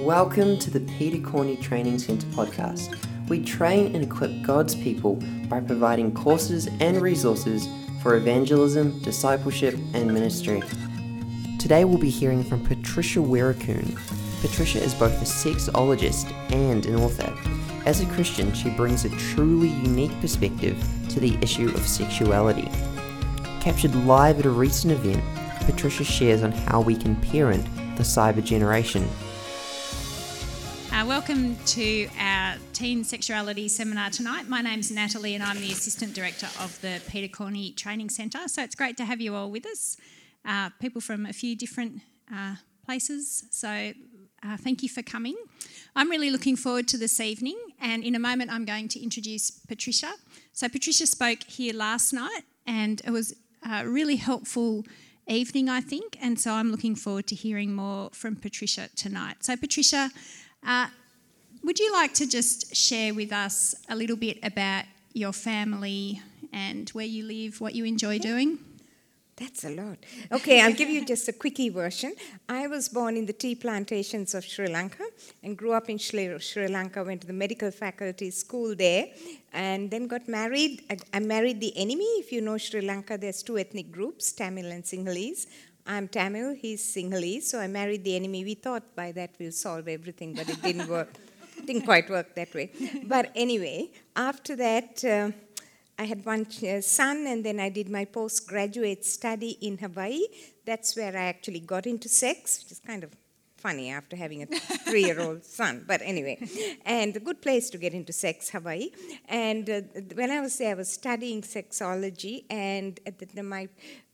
Welcome to the Peter Corney Training Centre podcast. We train and equip God's people by providing courses and resources for evangelism, discipleship, and ministry. Today we'll be hearing from Patricia Weerakoon. Patricia is both a sexologist and an author. As a Christian, she brings a truly unique perspective to the issue of sexuality. Captured live at a recent event, Patricia shares on how we can parent the cyber generation. Welcome to our teen sexuality seminar tonight. My name's Natalie and I'm the Assistant Director of the Peter Corney Training Centre. So it's great to have you all with us, uh, people from a few different uh, places. So uh, thank you for coming. I'm really looking forward to this evening, and in a moment, I'm going to introduce Patricia. So, Patricia spoke here last night, and it was a really helpful evening, I think, and so I'm looking forward to hearing more from Patricia tonight. So, Patricia, uh, would you like to just share with us a little bit about your family and where you live, what you enjoy doing? That's a lot. Okay, I'll give you just a quickie version. I was born in the tea plantations of Sri Lanka and grew up in Sri, Lanka, went to the medical faculty school there, and then got married. I married the enemy. If you know Sri Lanka, there's two ethnic groups, Tamil and Sinhalese. I'm Tamil, he's Sinhalese, so I married the enemy. We thought by that we'll solve everything, but it didn't work. Didn't quite work that way. But anyway, after that, uh, I had one son, and then I did my postgraduate study in Hawaii. That's where I actually got into sex, which is kind of funny after having a three year old son. But anyway, and a good place to get into sex, Hawaii. And uh, when I was there, I was studying sexology, and at the, my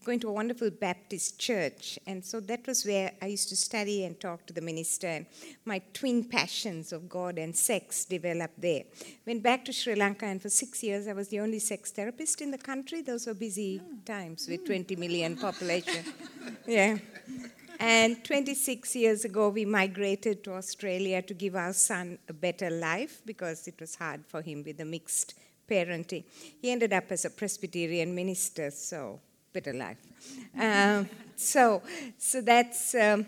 going to a wonderful Baptist church. And so that was where I used to study and talk to the minister. And my twin passions of God and sex developed there. Went back to Sri Lanka, and for six years I was the only sex therapist in the country. Those were busy hmm. times with hmm. 20 million population. yeah. And 26 years ago, we migrated to Australia to give our son a better life because it was hard for him with the mixed parenting. He ended up as a Presbyterian minister, so better life. Um, so, so that's um,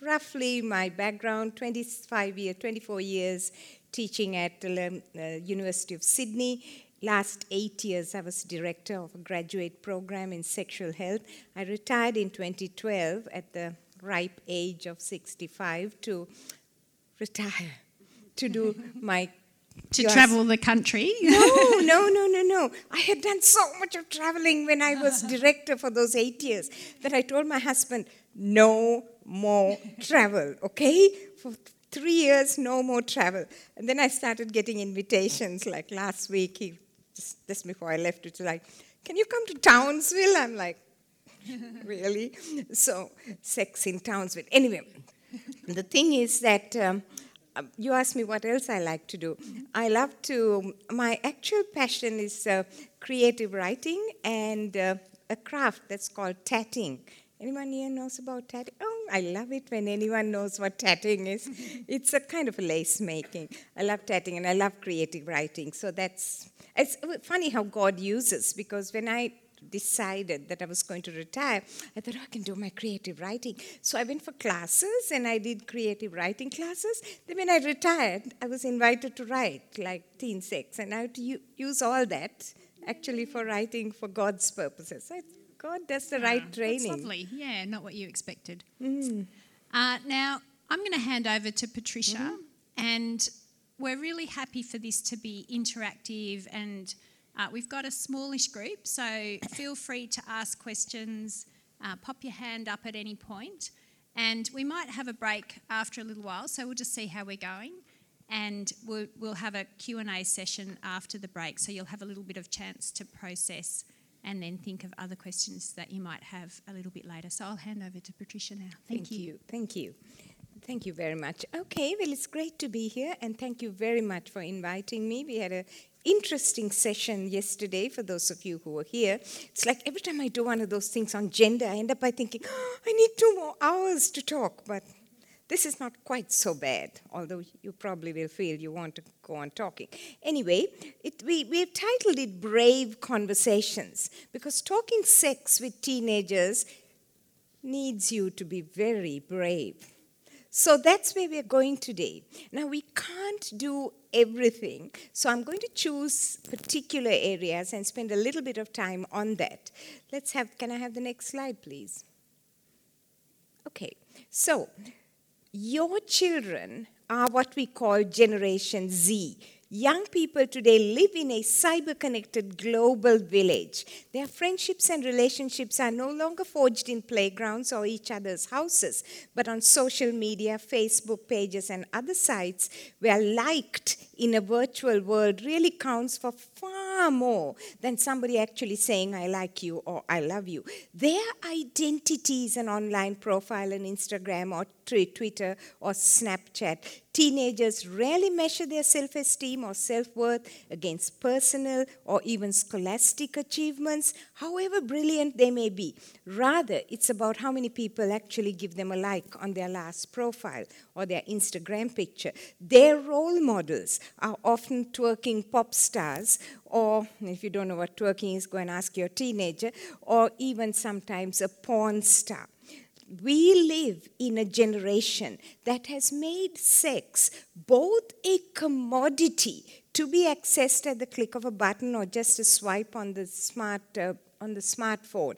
roughly my background 25 years, 24 years teaching at the uh, University of Sydney. Last eight years, I was director of a graduate program in sexual health. I retired in 2012 at the ripe age of 65 to retire, to do my to travel the country? no, no, no, no, no. I had done so much of traveling when I was director for those eight years that I told my husband, no more travel, okay? For three years, no more travel. And then I started getting invitations. Like last week, he just, before I left, it's like, can you come to Townsville? I'm like, really? So, sex in Townsville. Anyway, the thing is that. Um, um, you asked me what else I like to do. I love to, my actual passion is uh, creative writing and uh, a craft that's called tatting. Anyone here knows about tatting? Oh, I love it when anyone knows what tatting is. it's a kind of a lace making. I love tatting and I love creative writing. So that's, it's funny how God uses because when I decided that I was going to retire, I thought, oh, I can do my creative writing. So I went for classes and I did creative writing classes. Then when I retired, I was invited to write, like Teen Sex, and I had to use all that actually for writing for God's purposes. I, God that's the yeah, right training. That's lovely. Yeah, not what you expected. Mm. Uh, now, I'm going to hand over to Patricia, mm-hmm. and we're really happy for this to be interactive and uh, we've got a smallish group, so feel free to ask questions, uh, pop your hand up at any point, and we might have a break after a little while, so we'll just see how we're going. And we'll, we'll have a Q&A session after the break, so you'll have a little bit of chance to process and then think of other questions that you might have a little bit later. So I'll hand over to Patricia now. Thank, thank you. you. Thank you. Thank you very much. Okay, well, it's great to be here, and thank you very much for inviting me. We had an interesting session yesterday for those of you who were here. It's like every time I do one of those things on gender, I end up by thinking, oh, I need two more hours to talk, but this is not quite so bad, although you probably will feel you want to go on talking. Anyway, it, we, we've titled it Brave Conversations because talking sex with teenagers needs you to be very brave So that's where we're going today. Now, we can't do everything, so I'm going to choose particular areas and spend a little bit of time on that. Let's have, can I have the next slide, please? Okay, so your children are what we call Generation Z. Young people today live in a cyber connected global village. Their friendships and relationships are no longer forged in playgrounds or each other's houses, but on social media, Facebook pages, and other sites where liked in a virtual world really counts for far more than somebody actually saying, I like you or I love you. Their identity is an online profile on Instagram or Twitter or Snapchat. Teenagers rarely measure their self esteem or self worth against personal or even scholastic achievements, however brilliant they may be. Rather, it's about how many people actually give them a like on their last profile or their Instagram picture. Their role models are often twerking pop stars, or if you don't know what twerking is, go and ask your teenager, or even sometimes a porn star we live in a generation that has made sex both a commodity to be accessed at the click of a button or just a swipe on the smart uh, on the smartphone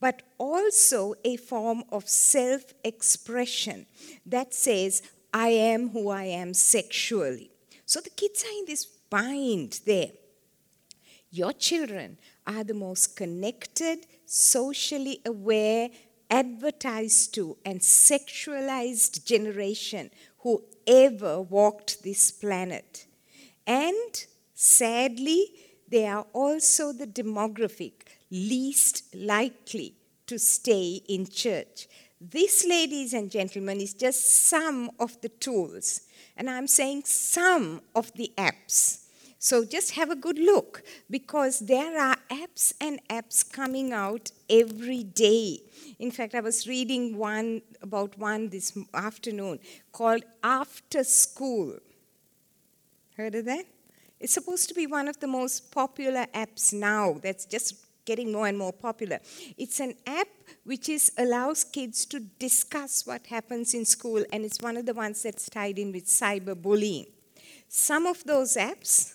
but also a form of self expression that says i am who i am sexually. So the kids are in this bind there. Your children are the most connected socially aware advertised to and sexualized generation who ever walked this planet. And sadly, they are also the demographic least likely to stay in church. This, ladies and gentlemen, is just some of the tools, and I'm saying some of the apps. So just have a good look because there are apps and apps coming out every day. In fact, I was reading one about one this afternoon called After School. Heard of that? It's supposed to be one of the most popular apps now that's just getting more and more popular. It's an app which is allows kids to discuss what happens in school and it's one of the ones that's tied in with cyberbullying. Some of those apps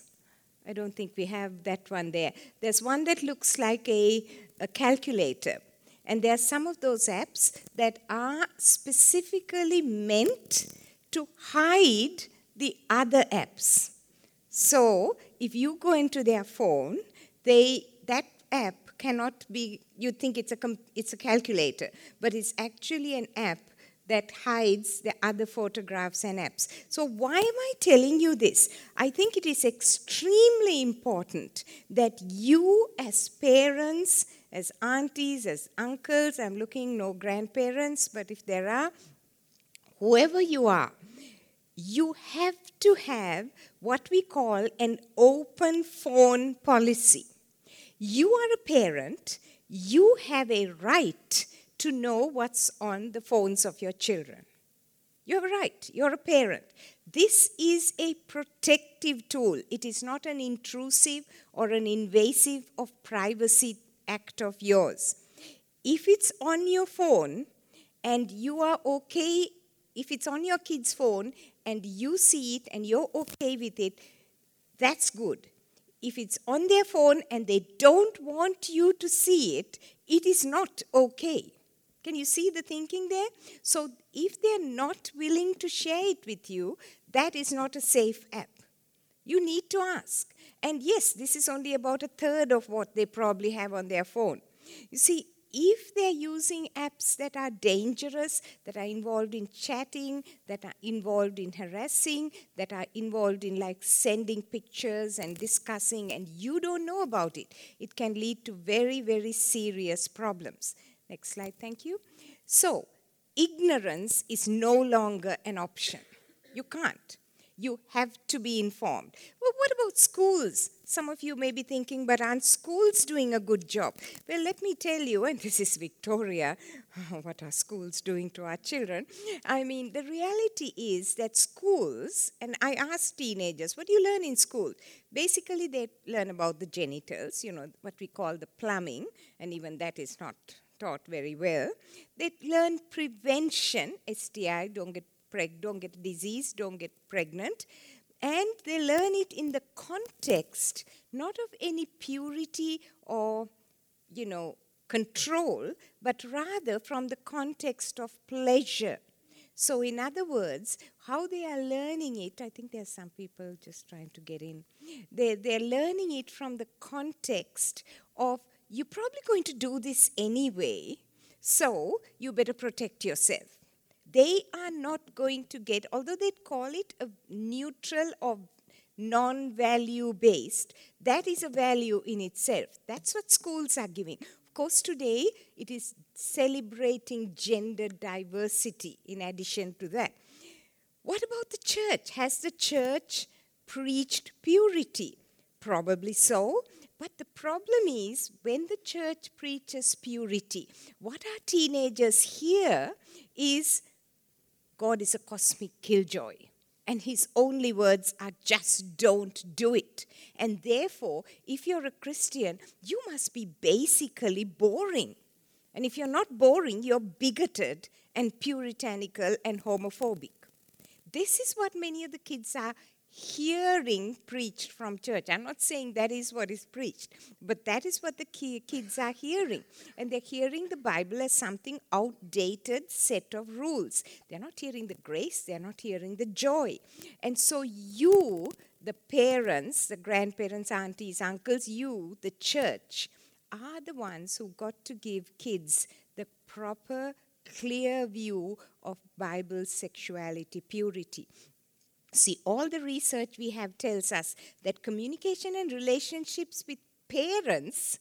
I don't think we have that one there. There's one that looks like a, a calculator. And there are some of those apps that are specifically meant to hide the other apps. So if you go into their phone, they, that app cannot be, you think it's a, it's a calculator, but it's actually an app that hides the other photographs and apps. So, why am I telling you this? I think it is extremely important that you, as parents, as aunties, as uncles, I'm looking no grandparents, but if there are, whoever you are, you have to have what we call an open phone policy. You are a parent, you have a right to know what's on the phones of your children. You're right, you're a parent. This is a protective tool. It is not an intrusive or an invasive of privacy act of yours. If it's on your phone and you are okay, if it's on your kid's phone and you see it and you're okay with it, that's good. If it's on their phone and they don't want you to see it, it is not okay. Can you see the thinking there? So, if they're not willing to share it with you, that is not a safe app. You need to ask. And yes, this is only about a third of what they probably have on their phone. You see, if they're using apps that are dangerous, that are involved in chatting, that are involved in harassing, that are involved in like sending pictures and discussing, and you don't know about it, it can lead to very, very serious problems. Next slide, thank you. So, ignorance is no longer an option. You can't. You have to be informed. Well, what about schools? Some of you may be thinking, but aren't schools doing a good job? Well, let me tell you, and this is Victoria, what are schools doing to our children? I mean, the reality is that schools, and I ask teenagers, what do you learn in school? Basically, they learn about the genitals, you know, what we call the plumbing, and even that is not taught very well. They learn prevention, STI, don't get preg- don't get disease, don't get pregnant. And they learn it in the context, not of any purity or, you know, control, but rather from the context of pleasure. So, in other words, how they are learning it, I think there are some people just trying to get in. They, they're learning it from the context of you're probably going to do this anyway, so you better protect yourself. They are not going to get, although they call it a neutral or non value based, that is a value in itself. That's what schools are giving Of course, today it is celebrating gender diversity in addition to that. What about the church? Has the church preached purity? Probably so. But the problem is when the church preaches purity, what our teenagers hear is God is a cosmic killjoy and his only words are just don't do it. And therefore, if you're a Christian, you must be basically boring. And if you're not boring, you're bigoted and puritanical and homophobic. This is what many of the kids are hearing preached from church. I'm not saying that is what is preached, but that is what the kids are hearing. And they're hearing the Bible as something outdated set of rules. They're not hearing the grace, they're not hearing the joy. And so you, the parents, the grandparents, aunties, uncles, you, the church, are the ones who got to give kids the proper clear view of Bible sexuality purity. See, all the research we have tells us that communication and relationships with parents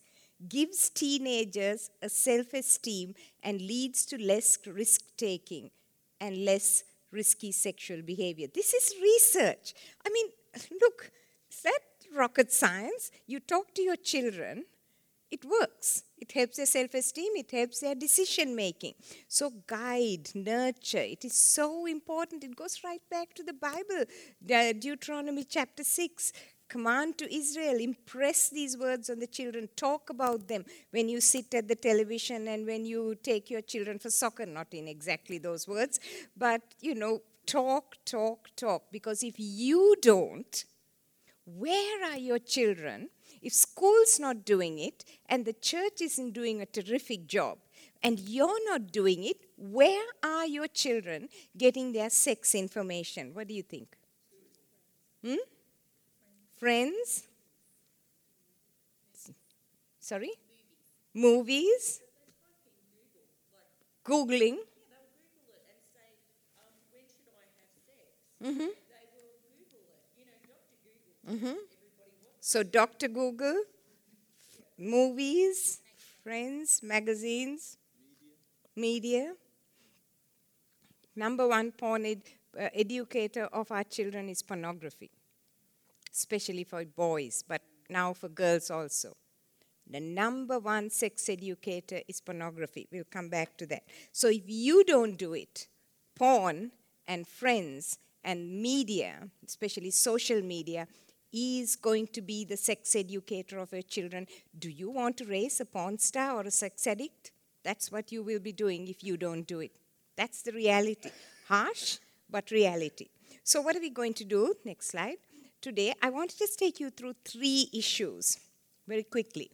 gives teenagers a self esteem and leads to less risk taking and less risky sexual behavior. This is research. I mean, look, is that rocket science? You talk to your children it works. It helps their self esteem, it helps their decision making. So, guide, nurture, it is so important. It goes right back to the Bible, Deuteronomy chapter 6. Command to Israel, impress these words on the children, talk about them when you sit at the television and when you take your children for soccer, not in exactly those words, but you know, talk, talk, talk. Because if you don't, where are your children if school's not doing it and the church isn't doing a terrific job and you're not doing it, where are your children getting their sex information? What do you think? Hmm? Friends? Sorry? Movies? Googling? Mm-hmm. Mm-hmm. So, Dr. Google, movies, friends, magazines, media. Number one porn ed, uh, educator of our children is pornography, especially for boys, but now for girls also. The number one sex educator is pornography. We'll come back to that. So if you don't do it, porn and friends and media, especially social media, is going to be the sex educator of your children. Do you want to raise a porn star or a sex addict? That's what you will be doing if you don't do it. That's the reality. Harsh, but reality. So, what are we going to do? Next slide. Today, I want to just take you through three issues very quickly.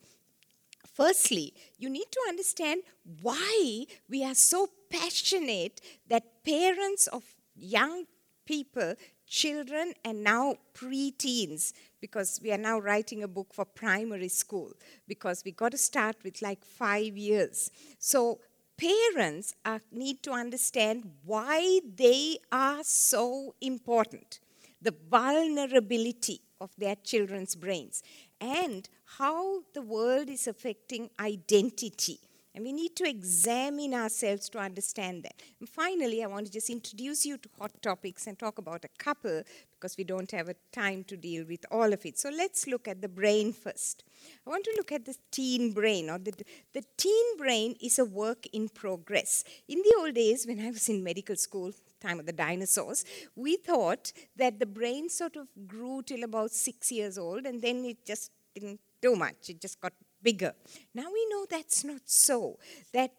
Firstly, you need to understand why we are so passionate that parents of young people children and now preteens because we are now writing a book for primary school because we got to start with like five years. So parents are, need to understand why they are so important, the vulnerability of their children's brains, and how the world is affecting identity and we need to examine ourselves to understand that. And finally, I want to just introduce you to hot topics and talk about a couple because we don't have a time to deal with all of it. So let's look at the brain first. I want to look at the teen brain, or the, the teen brain is a work in progress. In the old days, when I was in medical school, time of the dinosaurs, we thought that the brain sort of grew till about six years old and then it just didn't do much. It just got bigger. Now we know that's not so. That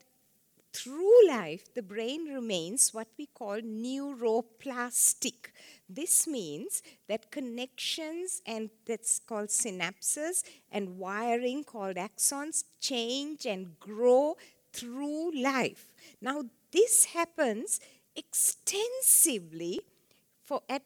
through life, the brain remains what we call neuroplastic. This means that connections and that's called synapses and wiring called axons change and grow through life. Now, this happens extensively for at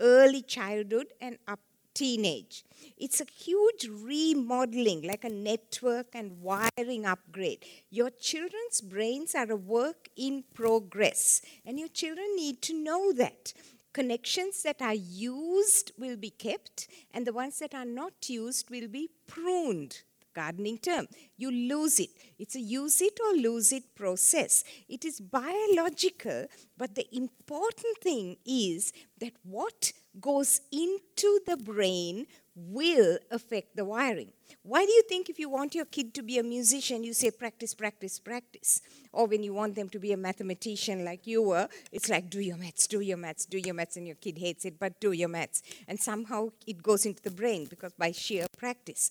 early childhood and up teenage. It's a huge remodeling, like a network and wiring upgrade. Your children's brains are a work in progress, and your children need to know that. Connections that are used will be kept, and the ones that are not used will be pruned gardening term. You lose it. It's a use it or lose it process. It is biological, but the important thing is that what goes into the brain will affect the wiring. Why do you think if you want your kid to be a musician, you say practice, practice, practice? Or when you want them to be a mathematician like you were, it's like do your maths, do your maths, do your maths, and your kid hates it, but do your maths. And somehow it goes into the brain because by sheer practice.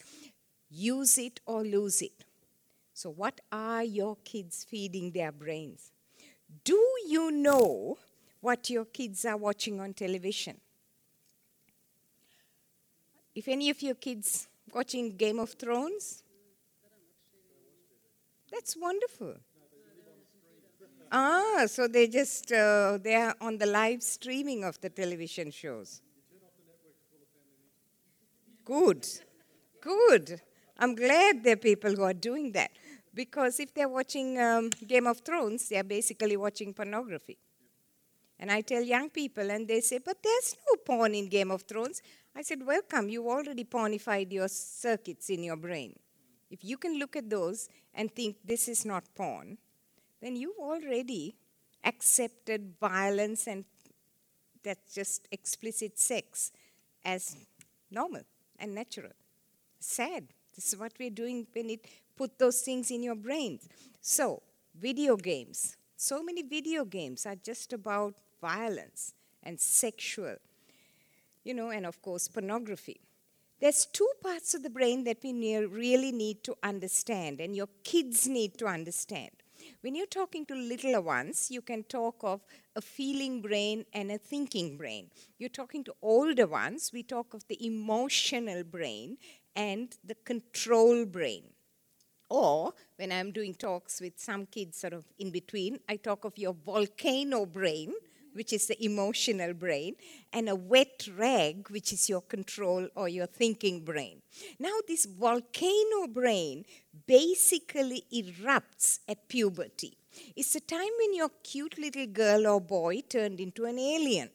Use it or lose it. So, what are your kids feeding their brains? Do you know what your kids are watching on television? If any of your kids watching Game of Thrones, that's wonderful. Ah, so they just uh, they are on the live streaming of the television shows. Good, good. I'm glad there are people who are doing that because if they're watching um, Game of Thrones, they're basically watching pornography. And I tell young people, and they say, but there's no porn in Game of Thrones. I said, welcome, you already pornified your circuits in your brain. If you can look at those and think this is not porn, then you've already accepted violence and that's just explicit sex as normal and natural. Sad. This is what we're doing when it put those things in your brains. So, video games. So many video games are just about violence and sexual, you know, and of course, pornography. There's two parts of the brain that we really need to understand, and your kids need to understand. When you're talking to littler ones, you can talk of a feeling brain and a thinking brain. You're talking to older ones, we talk of the emotional brain and the control brain. Or when I'm doing talks with some kids sort of in between, I talk of your volcano brain, which is the emotional brain, and a wet rag, which is your control or your thinking brain. Now, this volcano brain basically erupts at puberty. It's the time when your cute little girl or boy turned into an alien.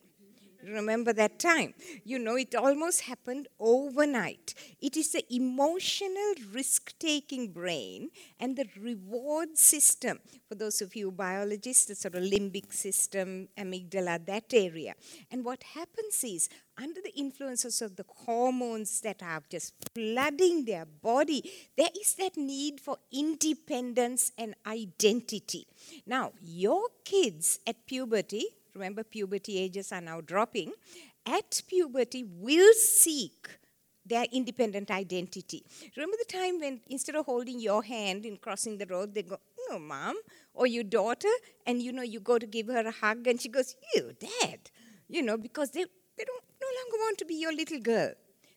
Remember that time? You know, it almost happened overnight. It is the emotional risk taking brain and the reward system. For those of you biologists, the sort of limbic system, amygdala, that area. And what happens is, under the influences of the hormones that are just flooding their body, there is that need for independence and identity. Now, your kids at puberty, remember puberty ages are now dropping, at puberty will seek their independent identity. Remember the time when instead of holding your hand in crossing the road, they go, "No, mom," or your daughter, and you know you go to give her a hug, and she goes, "You, dad," you know, because they they don't no longer want to be your little girl.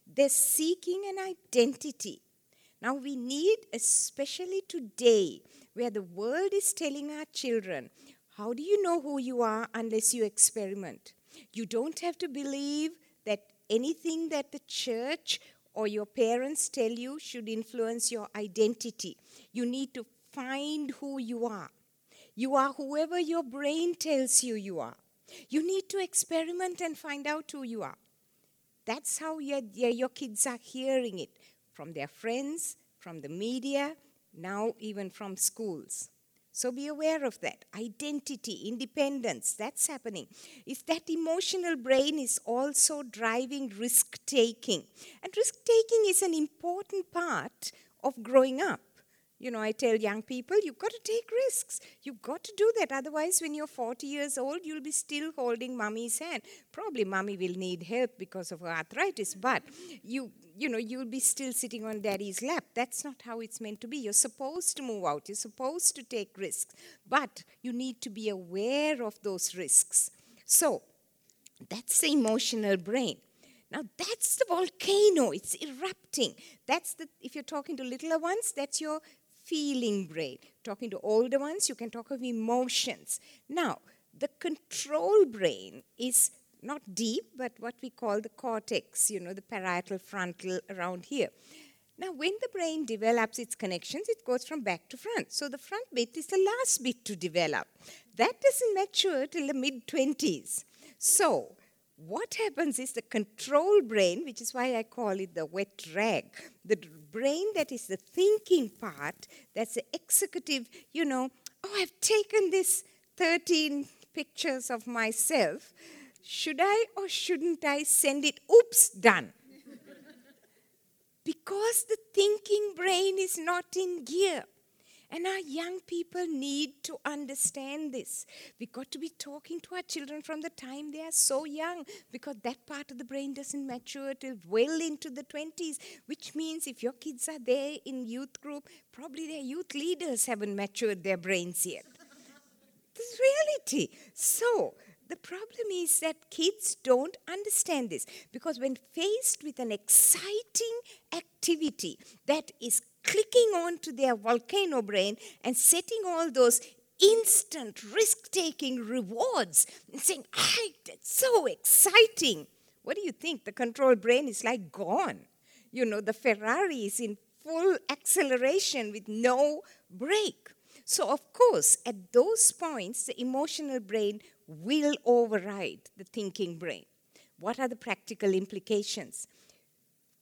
They're seeking an identity. Now we need, especially today, where the world is telling our children how do you know who you are unless you experiment? You don't have to believe that anything that the church or your parents tell you should influence your identity. You need to find who you are. You are whoever your brain tells you you are. You need to experiment and find out who you are. That's how your, your kids are hearing it from their friends, from the media, now even from schools. So be aware of that. Identity, independence, that's happening. If that emotional brain is also driving risk taking, and risk taking is an important part of growing up. You know, I tell young people, you've got to take risks. You've got to do that. Otherwise, when you're 40 years old, you'll be still holding mummy's hand. Probably mummy will need help because of her arthritis, but you, you know, you'll be still sitting on daddy's lap. That's not how it's meant to be. You're supposed to move out. You're supposed to take risks. But you need to be aware of those risks. So, that's the emotional brain. Now that's the volcano, it's erupting. That's the if you're talking to littler ones, that's your feeling brain. Talking to older ones, you can talk of emotions. Now, the control brain is not deep, but what we call the cortex, you know, the parietal frontal around here. Now, when the brain develops its connections, it goes from back to front. So the front bit is the last bit to develop. That doesn't mature till the mid 20s. So, what happens is the control brain, which is why I call it the wet rag, the brain that is the thinking part, that's the executive, you know, oh, I've taken this 13 pictures of myself. Should I or shouldn't I send it? Oops, done. because the thinking brain is not in gear. And our young people need to understand this. We've got to be talking to our children from the time they are so young because that part of the brain doesn't mature till well into the 20s, which means if your kids are there in youth group, probably their youth leaders haven't matured their brains yet. this is reality. So, the problem is that kids don't understand this because when faced with an exciting activity that is clicking onto their volcano brain and setting all those instant risk taking rewards and saying, "Hey, that's so exciting. What do you think? The control brain is like gone. You know, the Ferrari is in full acceleration with no brake. So, of course, at those points, the emotional brain will override the thinking brain. What are the practical implications?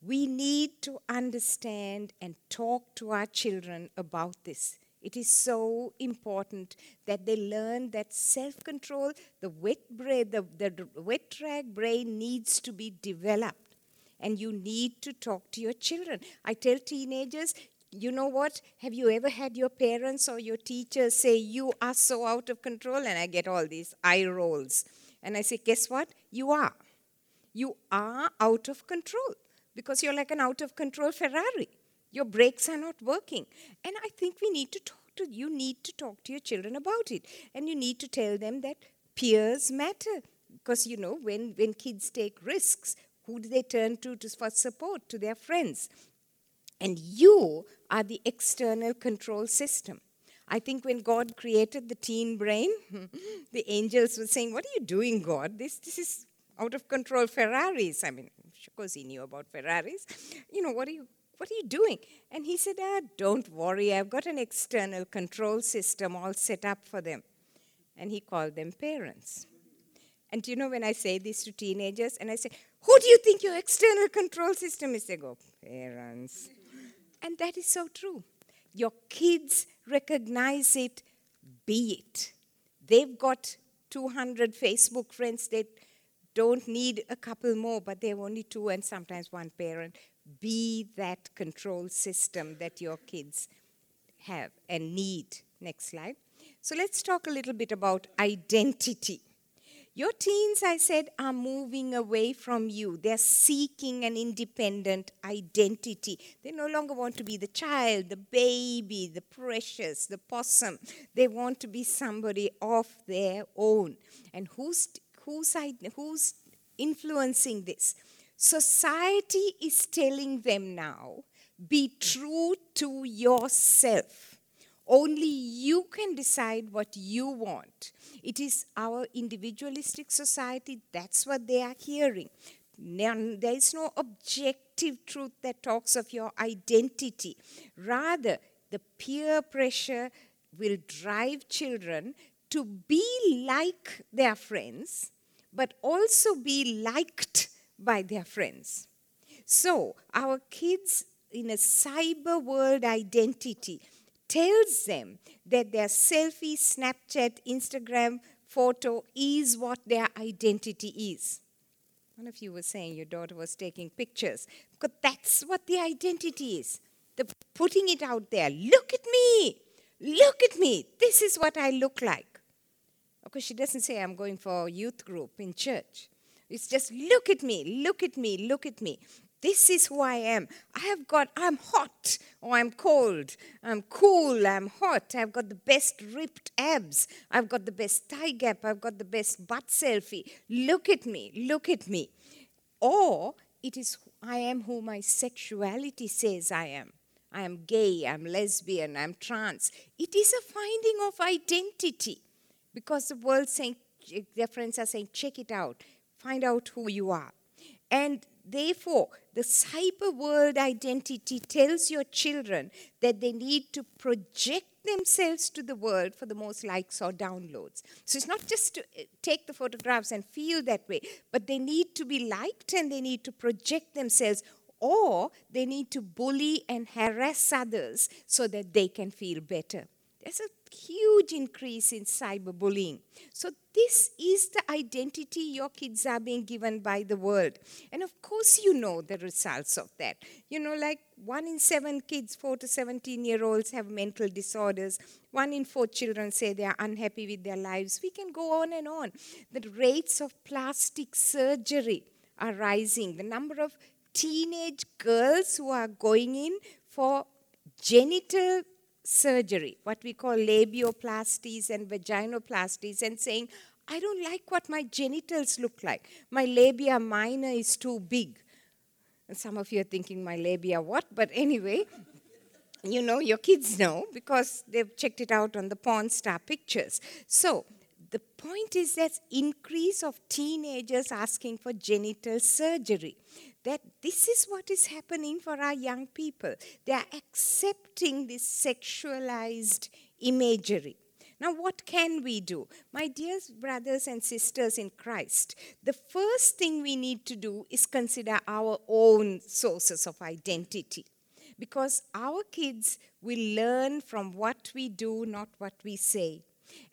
We need to understand and talk to our children about this. It is so important that they learn that self control, the wet, brain, the, the wet rag brain needs to be developed. And you need to talk to your children. I tell teenagers, you know what? Have you ever had your parents or your teachers say, You are so out of control? And I get all these eye rolls. And I say, Guess what? You are. You are out of control because you're like an out of control Ferrari. Your brakes are not working. And I think we need to talk to you need to talk to your children about it. And you need to tell them that peers matter. Because you know, when, when kids take risks, who do they turn to, to for support? To their friends. And you are the external control system. I think when God created the teen brain, the angels were saying, What are you doing, God? This, this is out of control Ferraris. I mean, of course, he knew about Ferraris. You know, what are you, what are you doing? And he said, ah, don't worry, I've got an external control system all set up for them. And he called them parents. And you know, when I say this to teenagers, and I say, who do you think your external control system is? They go, parents. And that is so true. Your kids recognize it, be it. They've got 200 Facebook friends that don't need a couple more, but they have only two and sometimes one parent. Be that control system that your kids have and need. Next slide. So let's talk a little bit about identity. Your teens, I said, are moving away from you. They're seeking an independent identity. They no longer want to be the child, the baby, the precious, the possum. They want to be somebody of their own. And who's who's, who's influencing this? Society is telling them now be true to yourself. Only you can decide what you want. It is our individualistic society, that's what they are hearing. There is no objective truth that talks of your identity. Rather, the peer pressure will drive children to be like their friends, but also be liked by their friends. So, our kids in a cyber world identity tells them that their selfie, Snapchat, Instagram photo is what their identity is. One of you was saying your daughter was taking pictures, because that's what the identity is. the putting it out there. Look at me. Look at me. This is what I look like. Of course, she doesn't say I'm going for a youth group in church. It's just look at me, look at me, look at me. This is who I am. I have got, I'm hot or I'm cold. I'm cool, I'm hot. I've got the best ripped abs. I've got the best thigh gap. I've got the best butt selfie. Look at me, look at me. Or it is, I am who my sexuality says I am. I am gay, I'm lesbian, I'm trans. It is a finding of identity because the world saying, their friends are saying, check it out, find out who you are. And therefore, the cyber world identity tells your children that they need to project themselves to the world for the most likes or downloads. So it's not just to uh, take the photographs and feel that way, but they need to be liked and they need to project themselves or they need to bully and harass others so that they can feel better. There's a huge increase in cyberbullying. So, this is the identity your kids are being given by the world. And of course, you know the results of that. You know, like one in seven kids, four to 17 year olds, have mental disorders. One in four children say they are unhappy with their lives. We can go on and on. The rates of plastic surgery are rising. The number of teenage girls who are going in for genital surgery, what we call labioplasties and vaginoplasties, and saying, I don't like what my genitals look like. My labia minor is too big. And some of you are thinking, my labia what? But anyway, you know, your kids know because they've checked it out on the porn star pictures. So, the point is that increase of teenagers asking for genital surgery that this is what is happening for our young people. They are accepting this sexualized imagery. Now, what can we do? My dear brothers and sisters in Christ, the first thing we need to do is consider our own sources of identity. Because our kids will learn from what we do, not what we say.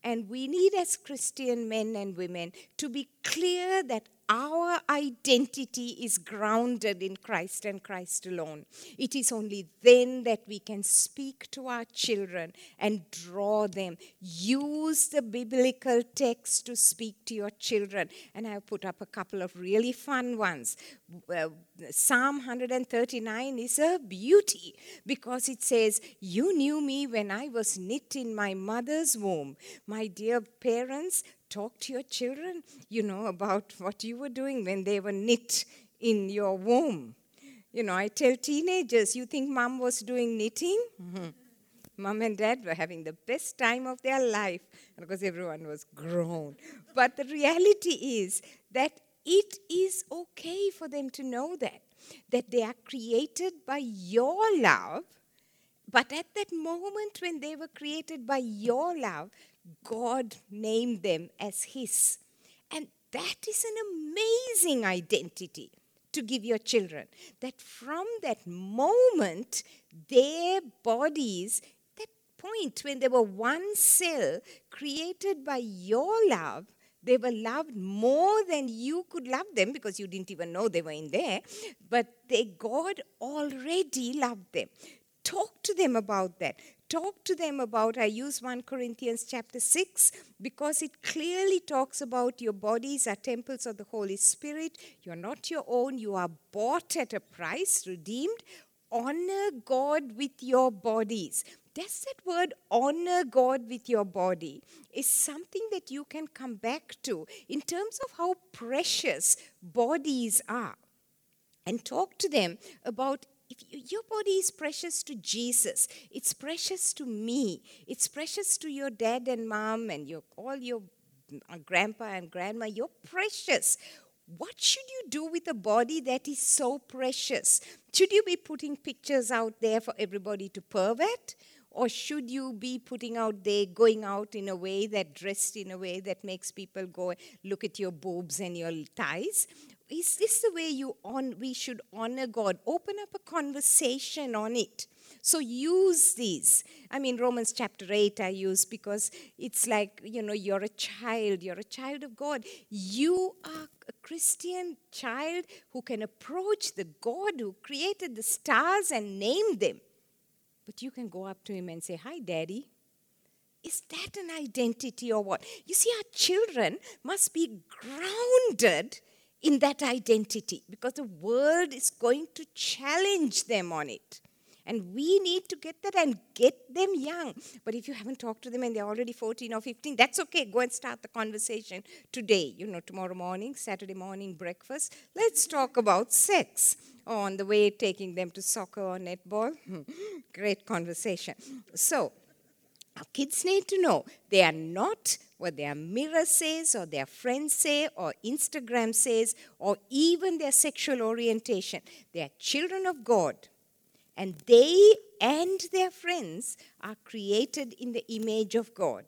And we need, as Christian men and women, to be clear that our identity is grounded in Christ and Christ alone. It is only then that we can speak to our children and draw them. Use the biblical text to speak to your children. And I've put up a couple of really fun ones. Psalm 139 is a beauty because it says, You knew me when I was knit in my mother's womb. My dear parents, talk to your children, you know, about what you were doing when they were knit in your womb. You know, I tell teenagers, you think mom was doing knitting? Mm-hmm. Mom and dad were having the best time of their life because everyone was grown. But the reality is that it is okay for them to know that, that they are created by your love. But at that moment when they were created by your love, God named them as His. And that is an amazing identity to give your children. That from that moment, their bodies, that point when they were one cell created by your love, they were loved more than you could love them because you didn't even know they were in there. But they, God already loved them. Talk to them about that talk to them about, I use 1 Corinthians chapter 6 because it clearly talks about your bodies are temples of the Holy Spirit. You're not your own, you are bought at a price, redeemed. Honor God with your bodies. Does that word honor God with your body is something that you can come back to in terms of how precious bodies are and talk to them about if you, your body is precious to Jesus, it's precious to me, it's precious to your dad and mom and your, all your uh, grandpa and grandma, you're precious. What should you do with a body that is so precious? Should you be putting pictures out there for everybody to pervert? Or should you be putting out there, going out in a way that dressed in a way that makes people go look at your boobs and your thighs? Is this the way you on we should honor god? Open up a conversation on it. So use these. I mean romans chapter 8 i use because it's like you know you're a child. You're a child of god. You are a christian child who can approach the god who created the stars and name them. But you can go up to him and say, Hi, daddy. Is that an identity or what? You see, our children must be grounded in that identity because the world is going to challenge them on it. And we need to get that and get them young. But if you haven't talked to them and they're already 14 or 15, that's okay. Go and start the conversation today. You know, tomorrow morning, Saturday morning breakfast. Let's talk about sex. Oh, on the way, taking them to soccer or netball. Great conversation. So, our kids need to know they are not what their mirror says or their friends say or Instagram says or even their sexual orientation. They are children of God. And they and their friends are created in the image of God.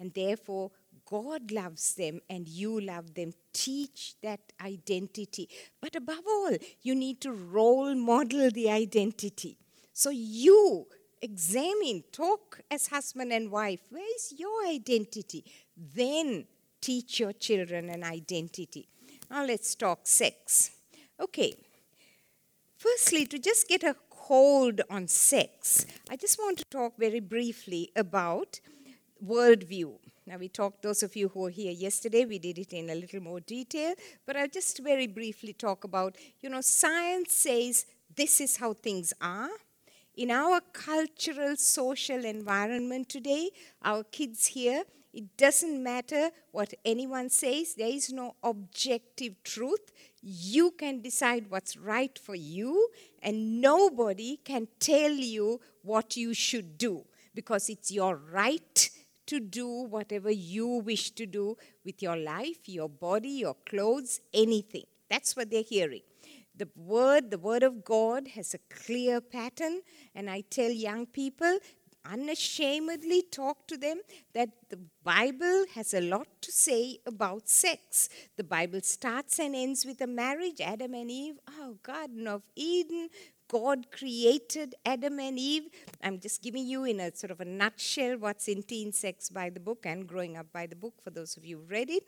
And therefore, God loves them and you love them. Teach that identity. But above all, you need to role model the identity. So you examine, talk as husband and wife. Where is your identity? Then teach your children an identity. Now let's talk sex. Okay. Firstly, to just get a hold on sex, I just want to talk very briefly about worldview. Now, we talked, those of you who were here yesterday, we did it in a little more detail, but I'll just very briefly talk about, you know, science says this is how things are. In our cultural, social environment today, our kids here, it doesn't matter what anyone says, there is no objective truth. You can decide what's right for you, and nobody can tell you what you should do because it's your right to do whatever you wish to do with your life, your body, your clothes, anything. That's what they're hearing. The word, the word of God has a clear pattern, and I tell young people unashamedly talk to them that the Bible has a lot to say about sex. The Bible starts and ends with a marriage, Adam and Eve, oh, Garden of Eden. God created Adam and Eve. I'm just giving you in a sort of a nutshell what's in Teen Sex by the book and Growing Up by the book for those of you who read it.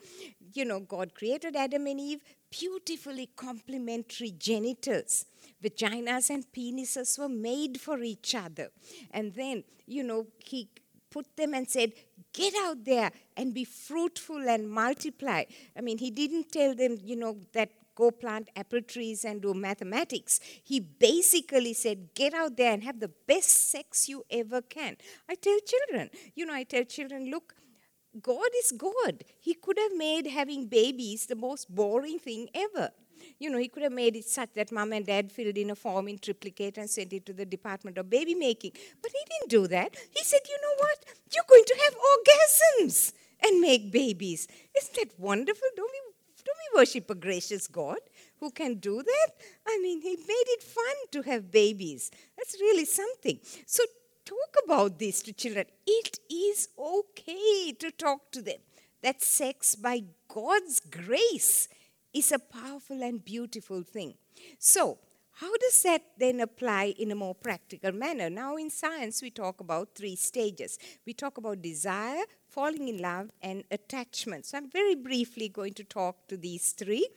You know, God created Adam and Eve, beautifully complementary genitals. Vaginas and penises were made for each other. And then, you know, he put them and said, Get out there and be fruitful and multiply. I mean, he didn't tell them, you know, that go plant apple trees and do mathematics. He basically said, get out there and have the best sex you ever can. I tell children, you know, I tell children, look, God is God. He could have made having babies the most boring thing ever. You know, he could have made it such that mom and dad filled in a form in triplicate and sent it to the Department of Baby Making. But he didn't do that. He said, you know what? You're going to have orgasms and make babies. Isn't that wonderful? Don't we don't we worship a gracious God who can do that? I mean, He made it fun to have babies. That's really something. So, talk about this to children. It is okay to talk to them. That sex, by God's grace, is a powerful and beautiful thing. So, how does that then apply in a more practical manner? Now, in science, we talk about three stages. We talk about desire, falling in love, and attachment. So, I'm very briefly going to talk to these three.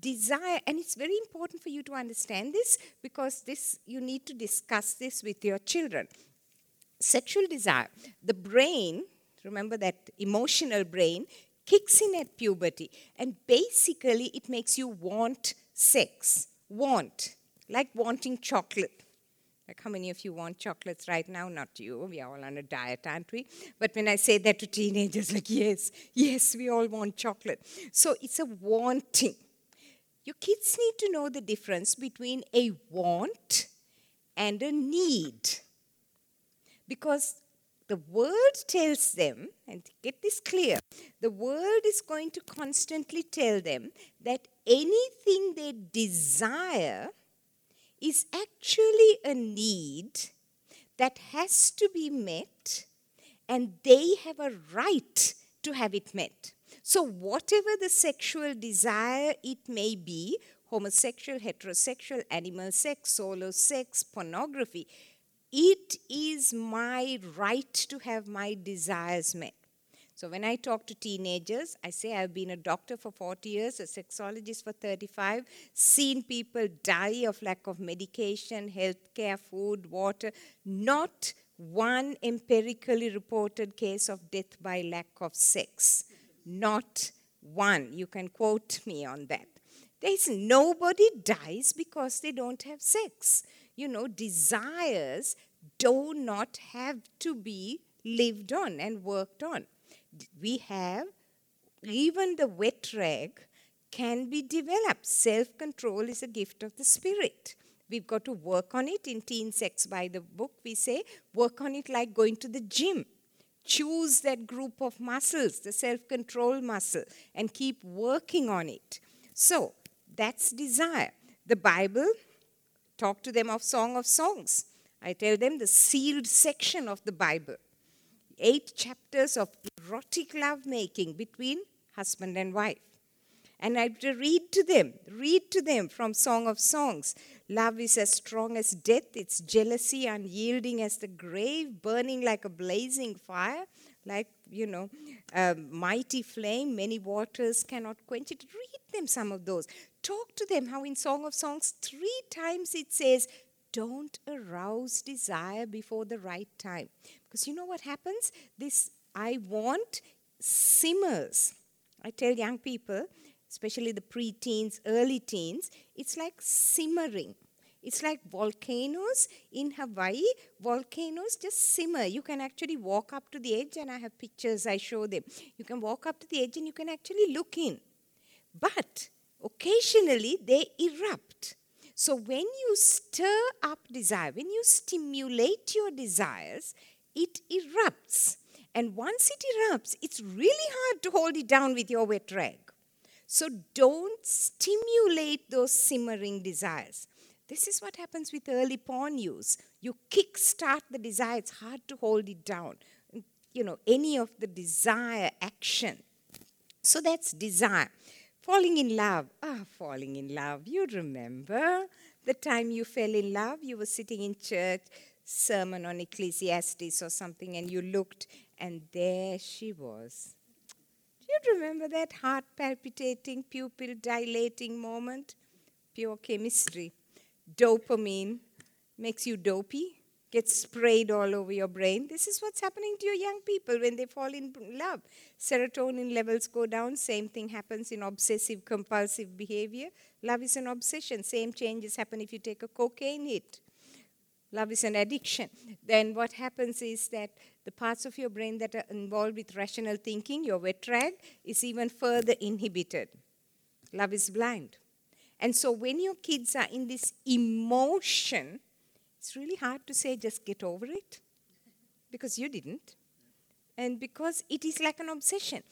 Desire, and it's very important for you to understand this because this you need to discuss this with your children. Sexual desire, the brain, remember that emotional brain, kicks in at puberty, and basically it makes you want sex. Want like wanting chocolate. Like how many of you want chocolates right now? Not you. We are all on a diet, aren't we? But when I say that to teenagers, like, yes, yes, we all want chocolate. So it's a wanting. Your kids need to know the difference between a want and a need. Because the world tells them, and get this clear, the world is going to constantly tell them that anything they desire is actually a need that has to be met, and they have a right to have it met. So, whatever the sexual desire it may be homosexual, heterosexual, animal sex, solo sex, pornography it is my right to have my desires met. So when I talk to teenagers, I say I've been a doctor for 40 years, a sexologist for 35, seen people die of lack of medication, health care, food, water. Not one empirically reported case of death by lack of sex. Not one. You can quote me on that. There's nobody dies because they don't have sex. You know, desires do not have to be lived on and worked on we have even the wet rag can be developed. Self control is a gift of the spirit. We've got to work on it. In Teen Sex by the book, we say work on it like going to the gym. Choose that group of muscles, the self control muscle, and keep working on it. So that's desire. The Bible, talk to them of Song of Songs. I tell them the sealed section of the Bible eight chapters of erotic lovemaking between husband and wife. And I read to them, read to them from Song of Songs. Love is as strong as death, its jealousy unyielding as the grave, burning like a blazing fire, like, you know, a mighty flame, many waters cannot quench it. Read them some of those. Talk to them how in Song of Songs, three times it says, don't arouse desire before the right time. Because you know what happens? This I want simmers. I tell young people, especially the pre-teens, early teens, it's like simmering. It's like volcanoes in Hawaii. Volcanoes just simmer. You can actually walk up to the edge, and I have pictures I show them. You can walk up to the edge and you can actually look in. But occasionally they erupt. So when you stir up desire, when you stimulate your desires, it erupts. And once it erupts, it's really hard to hold it down with your wet rag. So don't stimulate those simmering desires. This is what happens with early porn use. You kickstart the desire, it's hard to hold it down. You know, any of the desire action. So that's desire. Falling in love. Ah, falling in love. You remember the time you fell in love? You were sitting in church, sermon on Ecclesiastes or something, and you looked, and there she was. Do you remember that heart palpitating, pupil dilating moment? Pure chemistry. Dopamine makes you dopey, gets sprayed all over your brain. This is what's happening to your young people when they fall in love. Serotonin levels go down. Same thing happens in obsessive compulsive behavior. Love is an obsession. Same changes happen if you take a cocaine hit love is an addiction, then what happens is that the parts of your brain that are involved with rational thinking, your wet rag, is even further inhibited. Love is blind. And so when your kids are in this emotion, it's really hard to say, just get over it, because you didn't. And because it is like an obsession.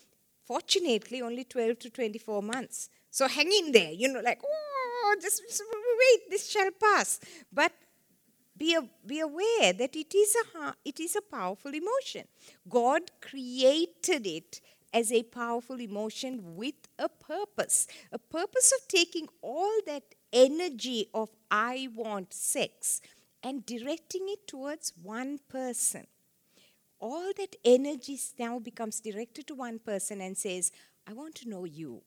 Fortunately, only 12 to 24 months. So hang in there, you know, like, oh, just wait, this shall pass. But be, be aware that it is, a, it is a powerful emotion. God created it as a powerful emotion with a purpose. A purpose of taking all that energy of I want sex and directing it towards one person. All that energy now becomes directed to one person and says, I want to know you.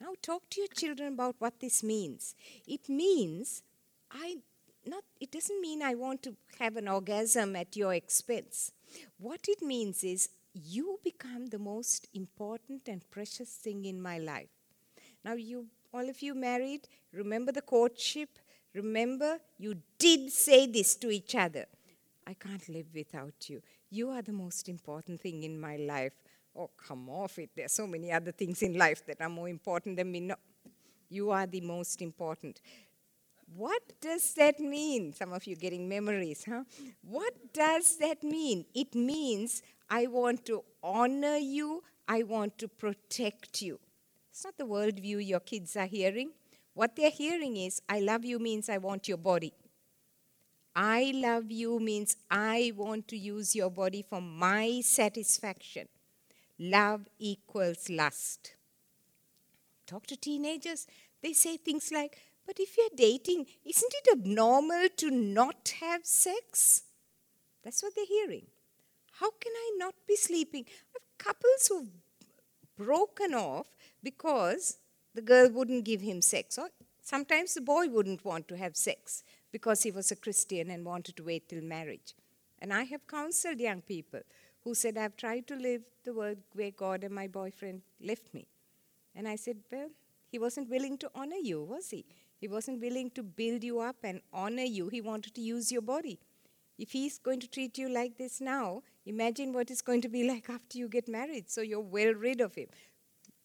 Now, talk to your children about what this means. It means I not it doesn't mean I want to have an orgasm at your expense. What it means is you become the most important and precious thing in my life. Now you all of you married, remember the courtship? Remember you did say this to each other. I can't live without you. You are the most important thing in my life. Oh, come off it. There are so many other things in life that are more important than me. No, you are the most important. What does that mean? Some of you getting memories, huh? What does that mean? It means I want to honor you, I want to protect you. It's not the worldview your kids are hearing. What they're hearing is, I love you means I want your body. I love you means I want to use your body for my satisfaction. Love equals lust. Talk to teenagers, they say things like, but if you're dating, isn't it abnormal to not have sex? That's what they're hearing. How can I not be sleeping? I've couples who've broken off because the girl wouldn't give him sex, or sometimes the boy wouldn't want to have sex because he was a Christian and wanted to wait till marriage. And I have counseled young people who said, I've tried to live the way God and my boyfriend left me. And I said, Well, he wasn't willing to honor you, was he? He wasn't willing to build you up and honor you. He wanted to use your body. If he's going to treat you like this now, imagine what it's going to be like after you get married. So you're well rid of him.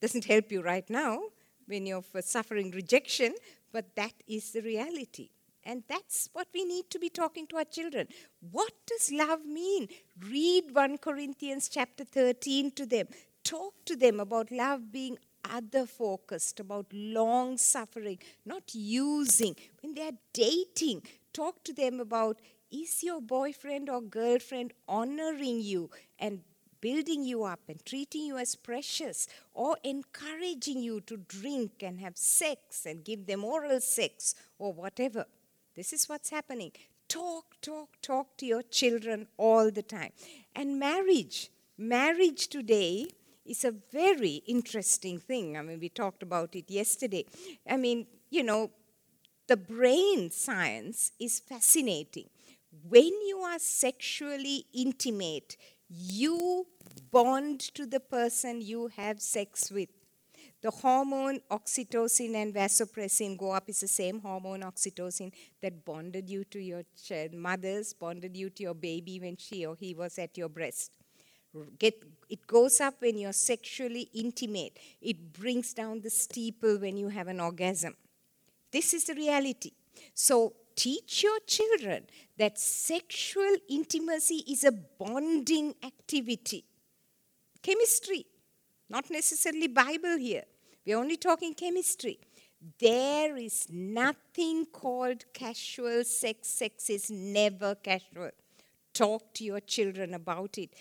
Doesn't help you right now when you're suffering rejection, but that is the reality. And that's what we need to be talking to our children. What does love mean? Read 1 Corinthians chapter 13 to them. Talk to them about love being other focused, about long suffering, not using. When they're dating, talk to them about is your boyfriend or girlfriend honoring you and building you up and treating you as precious or encouraging you to drink and have sex and give them oral sex or whatever? This is what's happening. Talk, talk, talk to your children all the time. And marriage, marriage today is a very interesting thing. I mean, we talked about it yesterday. I mean, you know, the brain science is fascinating. When you are sexually intimate, you bond to the person you have sex with. The hormone oxytocin and vasopressin go up. It's the same hormone oxytocin that bonded you to your mothers, bonded you to your baby when she or he was at your breast. Get, it goes up when you're sexually intimate. It brings down the steeple when you have an orgasm. This is the reality. So teach your children that sexual intimacy is a bonding activity. Chemistry, not necessarily Bible here. We're only talking chemistry. There is nothing called casual sex. Sex is never casual. Talk to your children about it.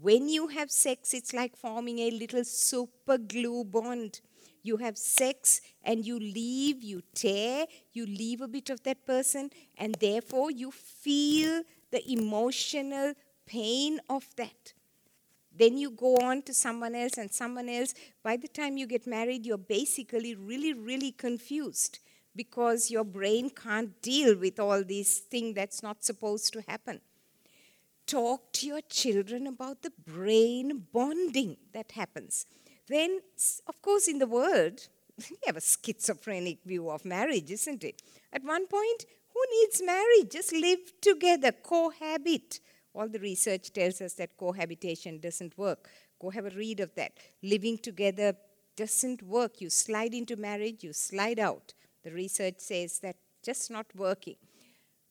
When you have sex, it's like forming a little super glue bond. You have sex and you leave, you tear, you leave a bit of that person, and therefore you feel the emotional pain of that. Then you go on to someone else, and someone else. By the time you get married, you're basically really, really confused because your brain can't deal with all these things that's not supposed to happen talk to your children about the brain bonding that happens. Then, of course, in the world, we have a schizophrenic view of marriage, isn't it? At one point, who needs marriage? Just live together, cohabit. All the research tells us that cohabitation doesn't work. Go have a read of that. Living together doesn't work. You slide into marriage, you slide out. The research says that just not working.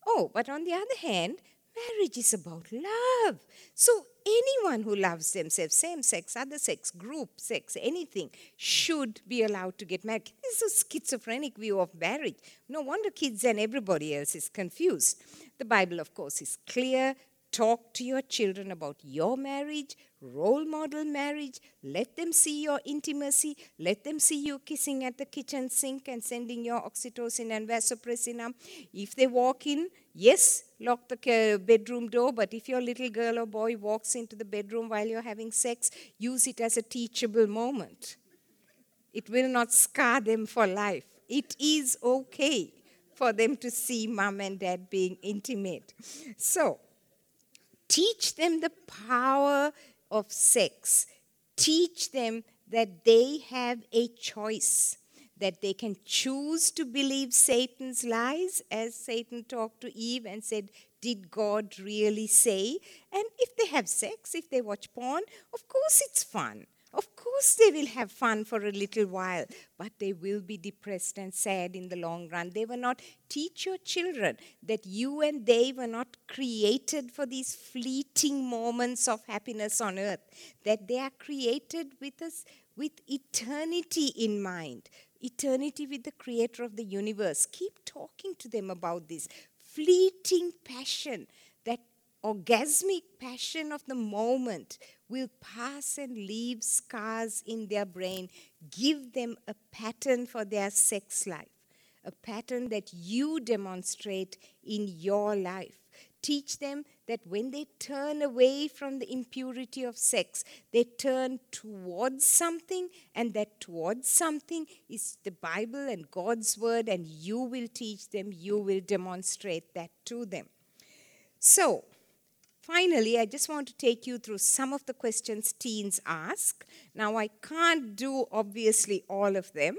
Oh, but on the other hand, Marriage is about love. So anyone who loves themselves, same sex, other sex, group sex, anything, should be allowed to get married. This is a schizophrenic view of marriage. No wonder kids and everybody else is confused. The Bible, of course, is clear. Talk to your children about your marriage, role model marriage. Let them see your intimacy. Let them see you kissing at the kitchen sink and sending your oxytocin and vasopressin. If they walk in, yes, lock the bedroom door, but if your little girl or boy walks into the bedroom while you're having sex, use it as a teachable moment. It will not scar them for life. It is okay for them to see mom and dad being intimate. So, Teach them the power of sex. Teach them that they have a choice, that they can choose to believe Satan's lies, as Satan talked to Eve and said, Did God really say? And if they have sex, if they watch porn, of course it's fun. Of course, they will have fun for a little while, but they will be depressed and sad in the long run. They were not. Teach your children that you and they were not created for these fleeting moments of happiness on earth, that they are created with us with eternity in mind, eternity with the creator of the universe. Keep talking to them about this fleeting passion that orgasmic passion of the moment will pass and leave scars in their brain. Give them a pattern for their sex life, a pattern that you demonstrate in your life. Teach them that when they turn away from the impurity of sex, they turn towards something, and that towards something is the Bible and God's Word, and you will teach them, you will demonstrate that to them. So, Finally, I just want to take you through some of the questions teens ask. Now, I can't do obviously all of them,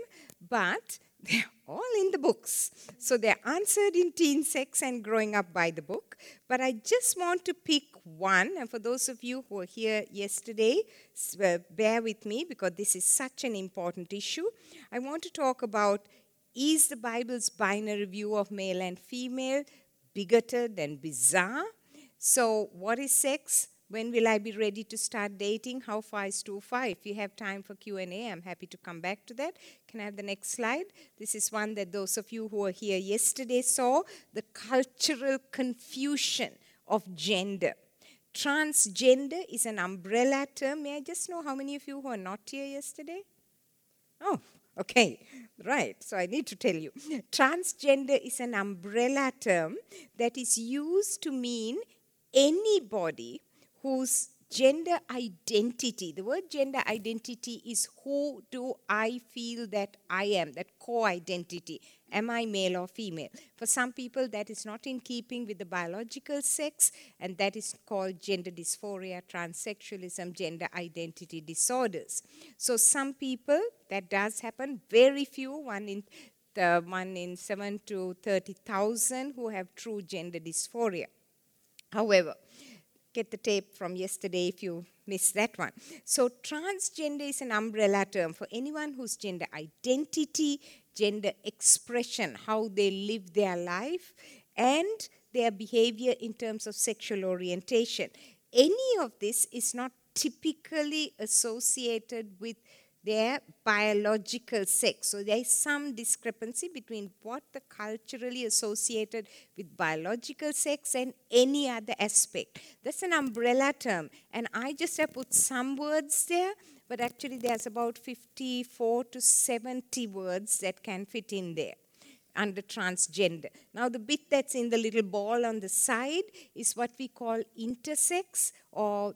but they're all in the books. So they're answered in teen sex and growing up by the book. But I just want to pick one. And for those of you who were here yesterday, uh, bear with me because this is such an important issue. I want to talk about is the Bible's binary view of male and female bigoted and bizarre? So, what is sex? When will I be ready to start dating? How far is too far? If you have time for Q&A, I'm happy to come back to that. Can I have the next slide? This is one that those of you who were here yesterday saw, the cultural confusion of gender. Transgender is an umbrella term. May I just know how many of you who were not here yesterday? Oh, okay, right. So I need to tell you. Transgender is an umbrella term that is used to mean anybody whose gender identity, the word gender identity is who do I feel that I am, that core identity. Am I male or female? For some people, that is not in keeping with the biological sex, and that is called gender dysphoria, transsexualism, gender identity disorders. So, some people, that does happen, very few, one in the one in 7 to 30,000 who have true gender dysphoria. However, get the tape from yesterday if you missed that one. So, transgender is an umbrella term for anyone whose gender identity, gender expression, how they live their life, and their behavior in terms of sexual orientation. Any of this is not typically associated with their biological sex. So there is some discrepancy between what the culturally associated with biological sex and any other aspect. That's an umbrella term. And I just have put some words there, but actually there's about 54 to 70 words that can fit in there under transgender. Now, the bit that's in the little ball on the side is what we call intersex or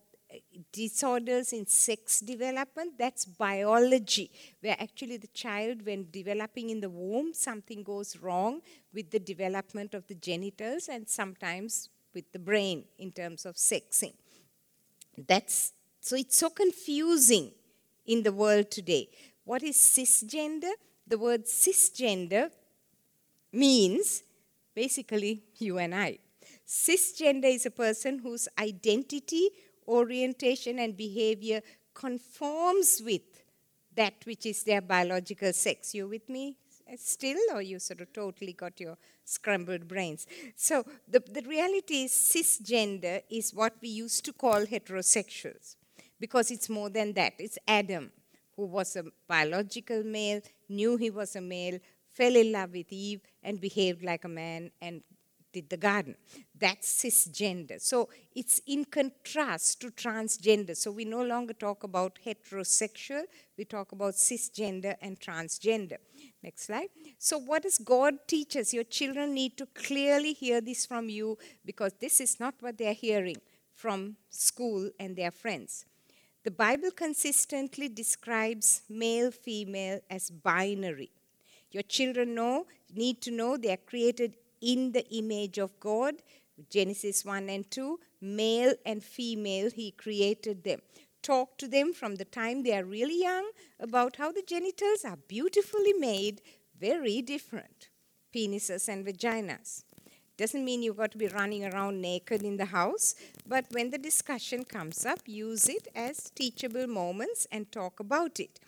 disorders in sex development, that's biology, where actually the child, when developing in the womb, something goes wrong with the development of the genitals and sometimes with the brain in terms of sexing. That's so it's so confusing in the world today. What is cisgender? The word cisgender means basically you and I. Cisgender is a person whose identity orientation and behavior conforms with that which is their biological sex. You with me still, or you sort of totally got your scrambled brains? So the, the reality is cisgender is what we used to call heterosexuals because it's more than that. It's Adam, who was a biological male, knew he was a male, fell in love with Eve, and behaved like a man and did the garden. That's cisgender. So it's in contrast to transgender. So we no longer talk about heterosexual, we talk about cisgender and transgender. Next slide. So, what does God teach us? Your children need to clearly hear this from you because this is not what they're hearing from school and their friends. The Bible consistently describes male female as binary. Your children know need to know they are created in the image of God. Genesis 1 and 2, male and female, he created them. Talk to them from the time they are really young about how the genitals are beautifully made, very different. Penises and vaginas. Doesn't mean you've got to be running around naked in the house, but when the discussion comes up, use it as teachable moments and talk about it.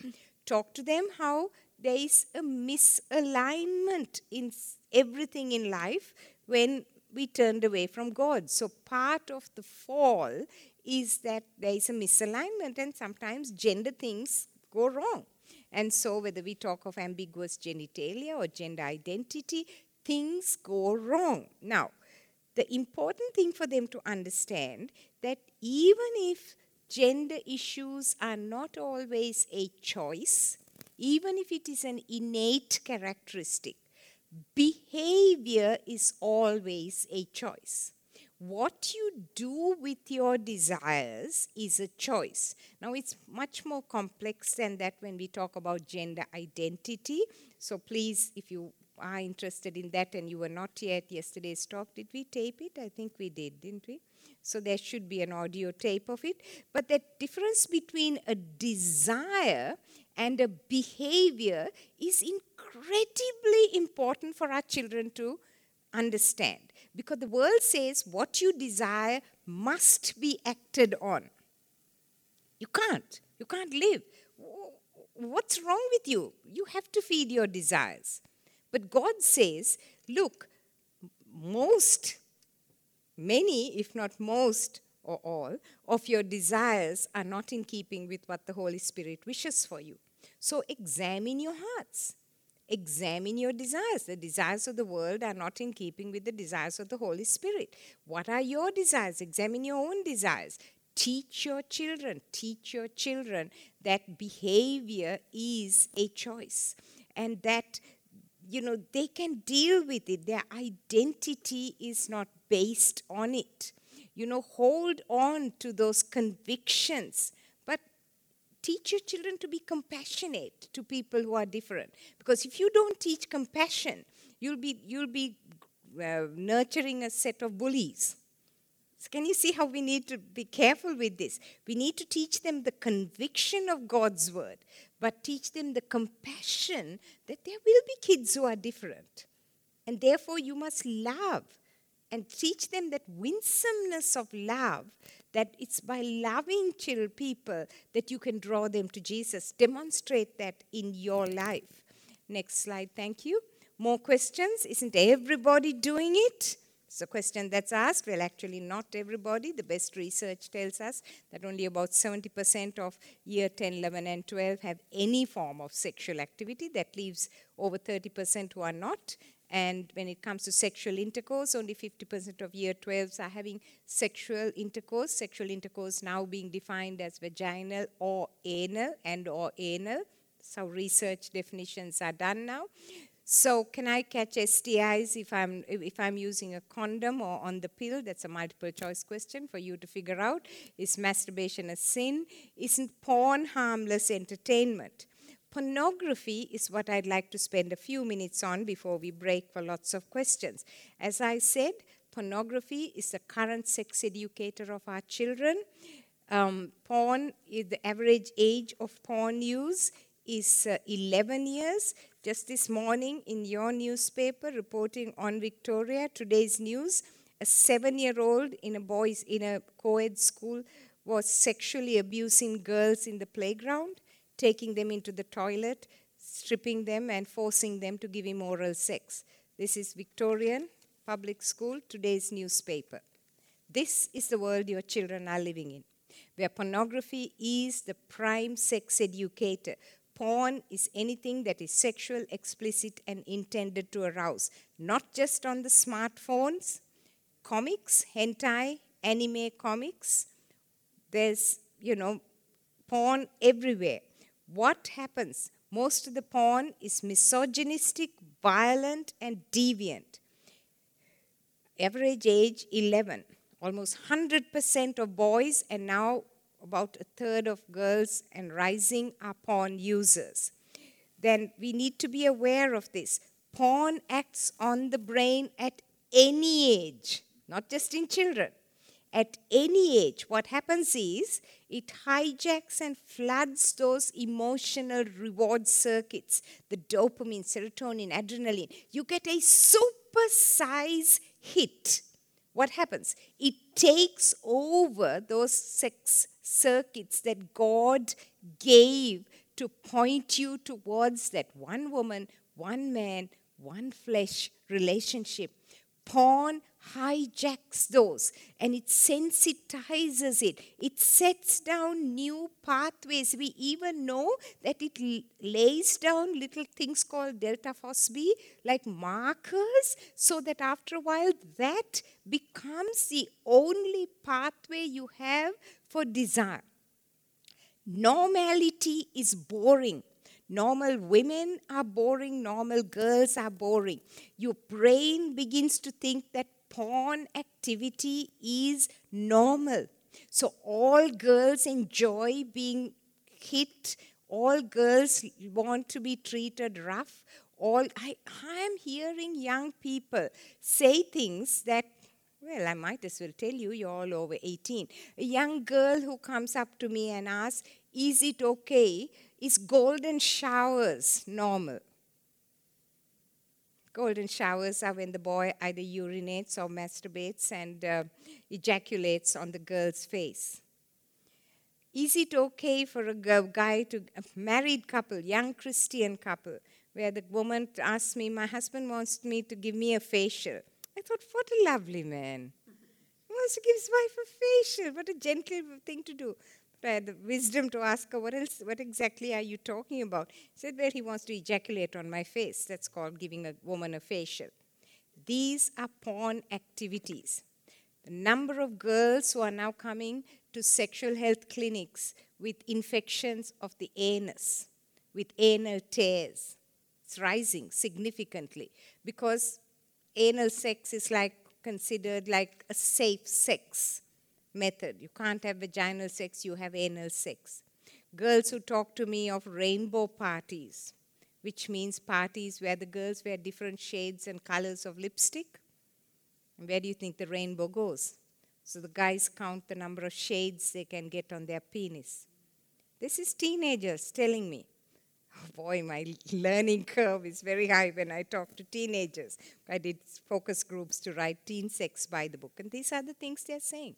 Talk to them how there is a misalignment in everything in life when we turned away from God. So, part of the fall is that there is a misalignment, and sometimes gender things go wrong. And so, whether we talk of ambiguous genitalia or gender identity, things go wrong. Now, the important thing for them to understand that even if gender issues are not always a choice, even if it is an innate characteristic, behavior is always a choice. what you do with your desires is a choice. Now, it's much more complex than that when we talk about gender identity. So, please, if you are interested in that and you were not here at yesterday's talk, did we tape it? I think we did, didn't we? So, there should be an audio tape of it. But the difference between a desire and a behavior is incredibly important for our children to understand. Because the world says what you desire must be acted on. You can't. You can't live. What's wrong with you? You have to feed your desires. But God says, look, most, many, if not most, or all of your desires are not in keeping with what the Holy Spirit wishes for you. So examine your hearts. Examine your desires. The desires of the world are not in keeping with the desires of the Holy Spirit. What are your desires? Examine your own desires. Teach your children, teach your children that behavior is a choice and that you know they can deal with it their identity is not based on it you know hold on to those convictions teach your children to be compassionate to people who are different. Because if you don't teach compassion, you'll be, you'll be uh, nurturing a set of bullies. So can you see how we need to be careful with this? We need to teach them the conviction of God's word, but teach them the compassion that there will be kids who are different. And therefore, you must love and teach them that winsomeness of love that it's by loving chill people that you can draw them to Jesus. Demonstrate that in your life. Next slide, thank you. More questions? Isn't everybody doing it? It's a question that's asked. Well, actually, not everybody. The best research tells us that only about 70% of year 10, 11, and 12 have any form of sexual activity. That leaves over 30% who are not. And when it comes to sexual intercourse, only 50% of year 12s are having sexual intercourse. Sexual intercourse now being defined as vaginal or anal and or anal. So research definitions are done now. So can I catch STIs if I'm if I'm using a condom or on the pill? That's a multiple choice question for you to figure out. Is masturbation a sin? Isn't porn harmless entertainment? Pornography is what I'd like to spend a few minutes on before we break for lots of questions. As I said, pornography is the current sex educator of our children. Um, porn, the average age of porn use is uh, 11 years. Just this morning in your newspaper, reporting on Victoria, today's news, a seven-year-old in a boys in a co-ed school was sexually abusing girls in the playground taking them into the toilet, stripping them, and forcing them to give him oral sex. This is Victorian Public School, today's newspaper. This is the world your children are living in, where pornography is the prime sex educator. Porn is anything that is sexual, explicit, and intended to arouse, not just on the smartphones, comics, hentai, anime comics. There's, you know, porn everywhere what happens? Most of the porn is misogynistic, violent, and deviant. Average age 11. Almost 100% of boys, and now about a third of girls and rising are porn users. Then we need to be aware of this. Porn acts on the brain at any age, not just in children at any age, what happens is it hijacks and floods those emotional reward circuits the dopamine, serotonin, adrenaline. You get a super size hit. What happens? It takes over those sex circuits that God gave to point you towards that one woman, one man, one flesh relationship. Porn hijacks those and it sensitizes it. It sets down new pathways. We even know that it lays down little things called delta FosB, like markers, so that after a while that becomes the only pathway you have for desire. Normality is boring. Normal women are boring, normal girls are boring. Your brain begins to think that porn activity is normal. So all girls enjoy being hit, all girls want to be treated rough. All I, I am hearing young people say things that well, I might as well tell you, you're all over 18. A young girl who comes up to me and asks, Is it okay? Is golden showers normal? Golden showers are when the boy either urinates or masturbates and uh, ejaculates on the girl's face. Is it okay for a guy to, a married couple, young Christian couple, where the woman asks me, My husband wants me to give me a facial? I thought, What a lovely man. He wants to give his wife a facial. What a gentle thing to do. Had the wisdom to ask her, what else, what exactly are you talking about? He said, well, he wants to ejaculate on my face. That's called giving a woman a facial. These are porn activities. The number of girls who are now coming to sexual health clinics with infections of the anus, with anal tears, it's rising significantly because anal sex is like considered like a safe sex method. You can't have vaginal sex, you have anal sex. Girls who talk to me of rainbow parties, which means parties where the girls wear different shades and colors of lipstick. And where do you think the rainbow goes? So the guys count the number of shades they can get on their penis. This is teenagers telling me. Oh boy, my learning curve is very high when I talk to teenagers. I did focus groups to write Teen Sex by the book, and these are the things they're saying.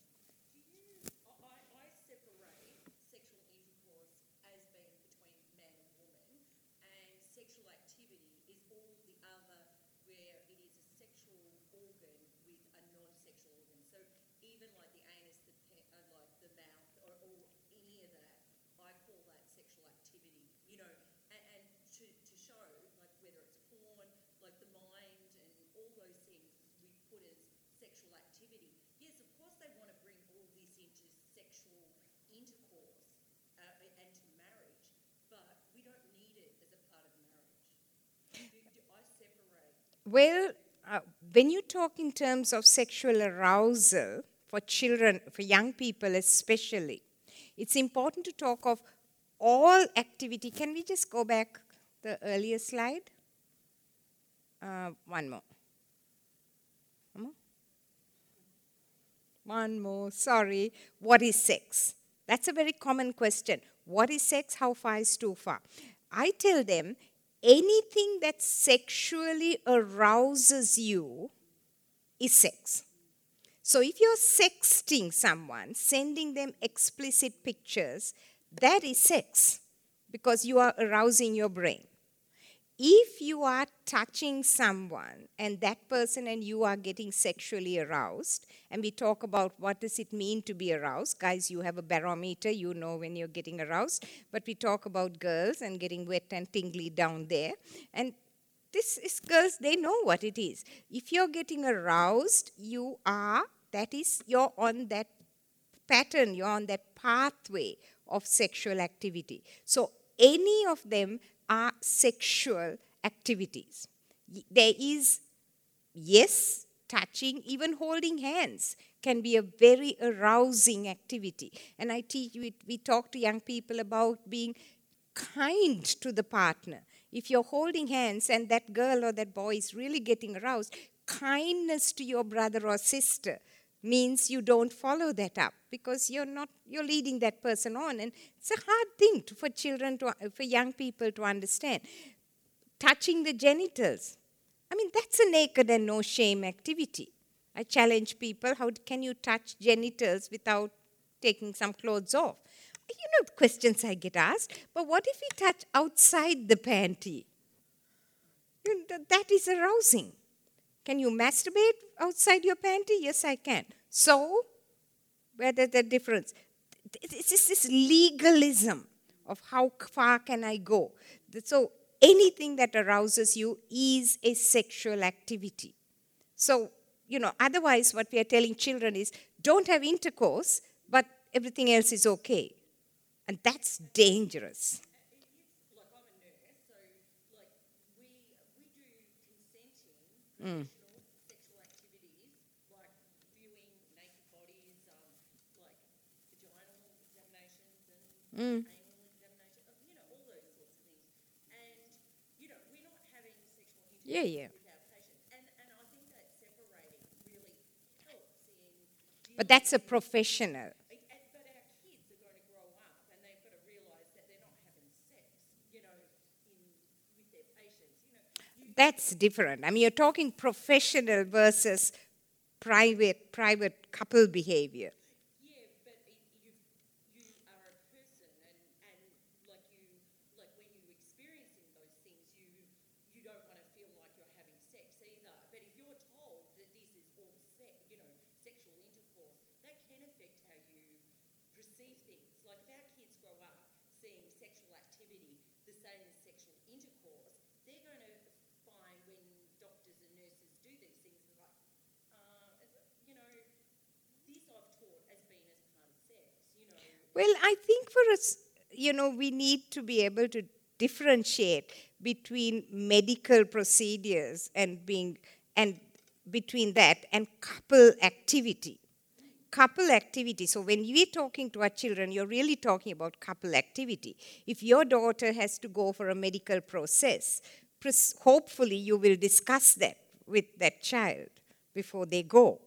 Well, uh, when you talk in terms of sexual arousal for children, for young people especially, it's important to talk of all activity. Can we just go back the earlier slide? Uh, one more. One more. One more. Sorry. What is sex? That's a very common question. What is sex? How far is too far? I tell them anything that sexually arouses you is sex. So if you're sexting someone, sending them explicit pictures, that is sex because you are arousing your brain if you are touching someone and that person and you are getting sexually aroused and we talk about what does it mean to be aroused guys you have a barometer you know when you're getting aroused but we talk about girls and getting wet and tingly down there and this is girls they know what it is. If you're getting aroused you are that is you're on that pattern you're on that pathway of sexual activity. So any of them are sexual activities. There is, yes, touching, even holding hands can be a very arousing activity. And I teach, we, we talk to young people about being kind to the partner. If you're holding hands and that girl or that boy is really getting aroused, kindness to your brother or sister means you don't follow that up because you're not you're leading that person on. And it's a hard thing to, for children to for young people to understand. Touching the genitals i mean that's a naked and no shame activity. I challenge people how can you touch genitals without taking some clothes off? You know questions i get asked but what if we touch outside the panty? That is arousing can you masturbate outside your panty? Yes, I can. So, where's the difference? It's just this legalism of how far can I go. So, anything that arouses you is a sexual activity. So, you know, otherwise, what we are telling children is don't have intercourse, but everything else is okay. And that's dangerous. Mm. Mm. anal examination, uh, you know, all those sorts of things. And, you know, we're not having sexual intercourse Yeah, yeah. with our patients. And, and I think that separating really helps in But that's a professional. and- But our kids are going to grow up and they've got to realise that they're not having sex, you know, Mm. in, Yeah, their patients. You know, you, That's different. I mean, you're talking professional versus private, private couple behavior. yeah, but it, you, you are a person and, and like you, like when you're experiencing those things, you, you don't want to feel like you're having sex either. But if you're told that this is all sex, you know, sexual intercourse, that can affect how you perceive things. Like if our kids grow up seeing sexual activity the same as sexual intercourse, they're going to find when doctors and nurses do these things, they're like, uh, is it- you know, this I've taught as being as part of sex, you know. Well, I think for us, you know, we need to be able to differentiate between medical procedures and being and between that and couple activity. Couple activity. So when we're talking to our children, you're really talking about couple activity. If your daughter has to go for a medical process, hopefully you will discuss that with that child before they go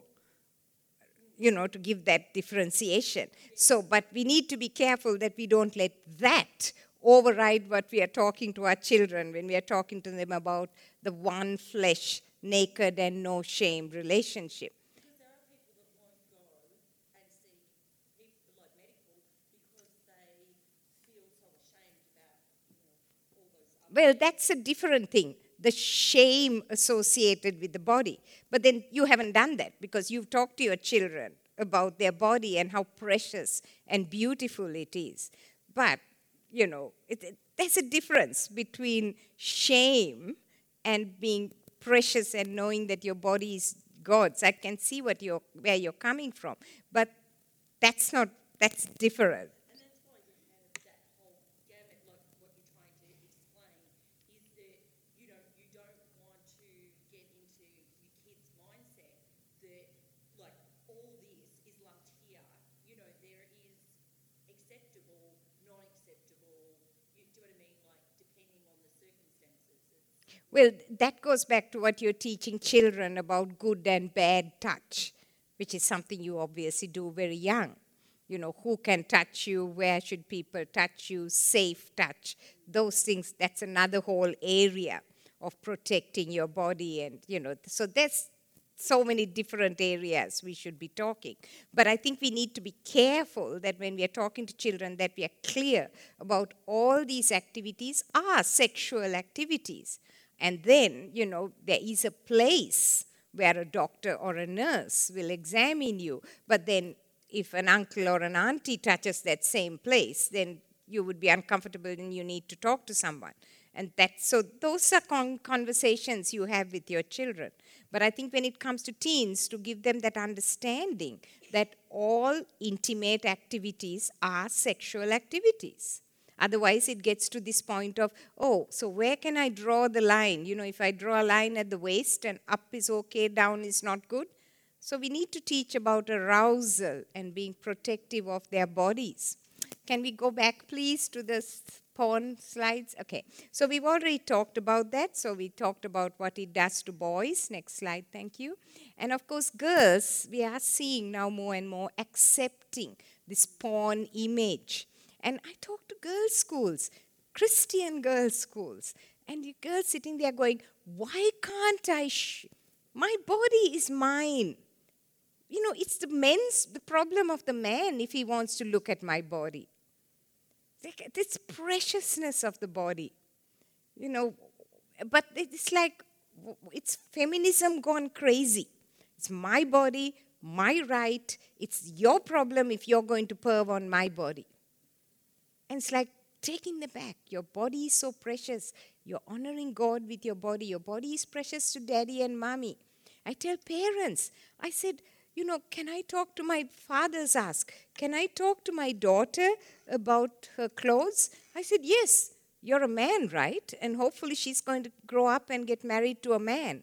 you know, to give that differentiation. So, but we need to be careful that we don't let that override what we are talking to our children when we are talking to them about the one flesh, naked and no shame relationship. Well, that's a different thing. The shame associated with the body. But then you haven't done that because you've talked to your children about their body and how precious and beautiful it is. But, you know, it, it- there's a difference between shame and being precious and knowing that your body is God's. I can see what you're, where you're coming from. But that's not, that's different. And that's why you have that whole gamut, like what you're trying to explain, is that, you know, you don't want to get into your kid's mindset that, like, all this is lumped here. You know, there is acceptable, non acceptable, you do what I mean, like, depending on the circumstances. It's, Well, that goes back to what you're teaching children about good and bad touch, which is something you obviously do very young. You know, who can touch you, where should people touch you, safe touch, those things, that's another whole area of protecting your body. And, you know, so there's so many different areas we should be talking. But I think we need to be careful that when we are talking to children that we are clear about all these activities are sexual activities. And then, you know, there is a place where a doctor or a nurse will examine you. But then if an uncle or an auntie touches that same place, then you would be uncomfortable and you need to talk to someone. And that, so those are con- conversations you have with your children. But I think when it comes to teens, to give them that understanding that all intimate activities are sexual activities. Otherwise, it gets to this point of, oh, so where can I draw the line? You know, if I draw a line at the waist and up is okay, down is not good. So we need to teach about arousal and being protective of their bodies. Can we go back, please, to the porn slides? Okay. So we've already talked about that. So we talked about what it does to boys. Next slide, thank you. And of course, girls, we are seeing now more and more accepting this porn image. And I talk to girls' schools, Christian girls' schools, and the girls sitting there going, Why can't I? Sh- my body is mine. You know, it's the men's, the problem of the man if he wants to look at my body. This preciousness of the body, you know, but it's like, it's feminism gone crazy. It's my body, my right. It's your problem if you're going to perv on my body. And it's like taking the back. Your body is so precious. You're honoring God with your body. Your body is precious to daddy and mommy. I tell parents, I said, you know, can I talk to my fathers ask, can I talk to my daughter about her clothes? I said, yes, you're a man, right? And hopefully she's going to grow up and get married to a man.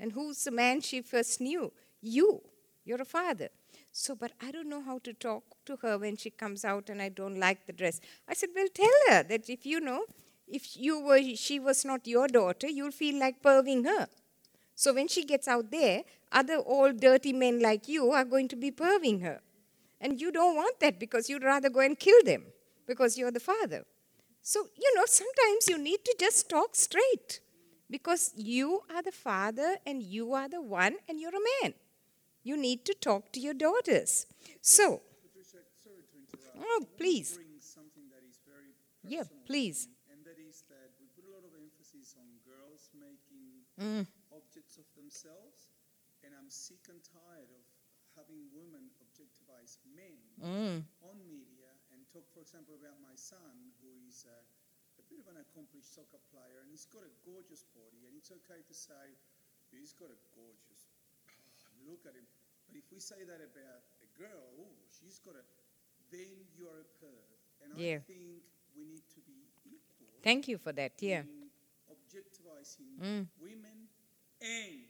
And who's the man she first knew? You. You're a father. So, but I don't know how to talk to her when she comes out and I don't like the dress. I said, Well, tell her that if you know, if you were, she was not your daughter, you'll feel like perving her. So when she gets out there, other old dirty men like you are going to be perving her. And you don't want that because you'd rather go and kill them because you're the father. So, you know, sometimes you need to just talk straight because you are the father and you are the one and you're a man. You need to talk to your daughters. So. Oh, please. Yeah, please. and that is that we put a lot of emphasis on girls making Mm. objects of themselves, and I'm sick and tired of having women objectifies men Mm. on media and talk, for example, about my son, who is a, a bit of an accomplished soccer player, and he's got a gorgeous body, and it's okay to say he's got a gorgeous. look at him. But if we say that about a girl, oh, she's got a, then you're a perv. And Yeah. I think we need to be equal thank you for that. Yeah. in objectivizing Mm. women and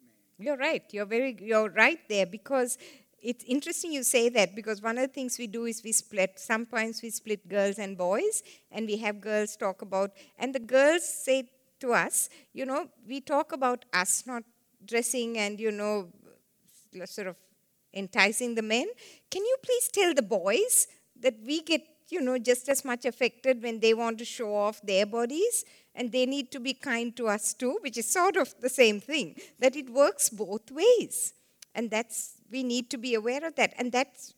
men. You're right. You're very you're right there because it's interesting you say that because one of the things we do is we split sometimes we split girls and boys and we have girls talk about and the girls say to us, you know, we talk about us not dressing and you know sort of enticing the men. Can you please tell the boys that we get, you know, just as much affected when they want to show off their bodies and they need to be kind to us too, which is sort of the same thing, that it works both ways. And that's, we need to be aware of that. And that's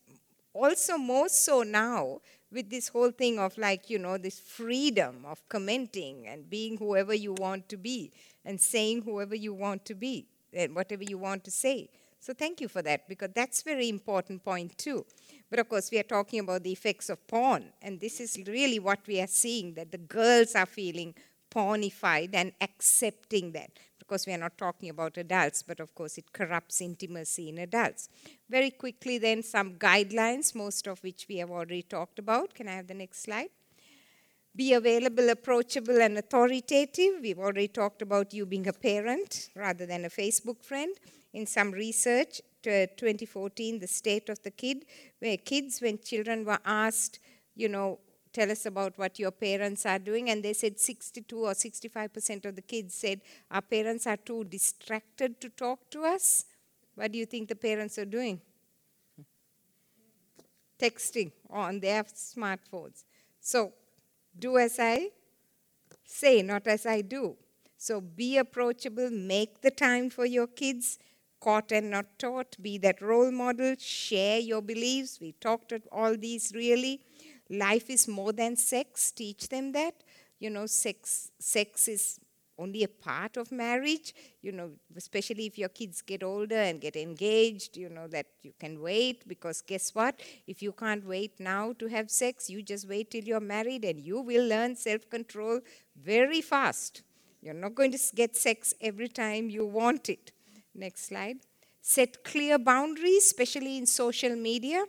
also more so now with this whole thing of like, you know, this freedom of commenting and being whoever you want to be and saying whoever you want to be and whatever you want to say. So thank you for that because that's very important point too. But of course, we are talking about the effects of porn, and this is really what we are seeing that the girls are feeling pornified and accepting that. Because we are not talking about adults, but of course, it corrupts intimacy in adults. Very quickly, then, some guidelines, most of which we have already talked about. Can I have the next slide? Be available, approachable, and authoritative. We've already talked about you being a parent rather than a Facebook friend. In some research, to 2014, the state of the kid, where kids, when children were asked, you know, tell us about what your parents are doing, and they said 62 or 65% of the kids said our parents are too distracted to talk to us. What do you think the parents are doing? Texting on their smartphones. So, do as I say, not as I do. So be approachable, make the time for your kids, caught and not taught, be that role model, share your beliefs. We talked at all these really. Life is more than sex, teach them that. You know, sex sex is only a part of marriage, you know, especially if your kids get older and get engaged, you know, that you can wait because guess what? If you can't wait now to have sex, you just wait till you're married and you will learn self control very fast. You're not going to get sex every time you want it. Next slide. Set clear boundaries, especially in social media.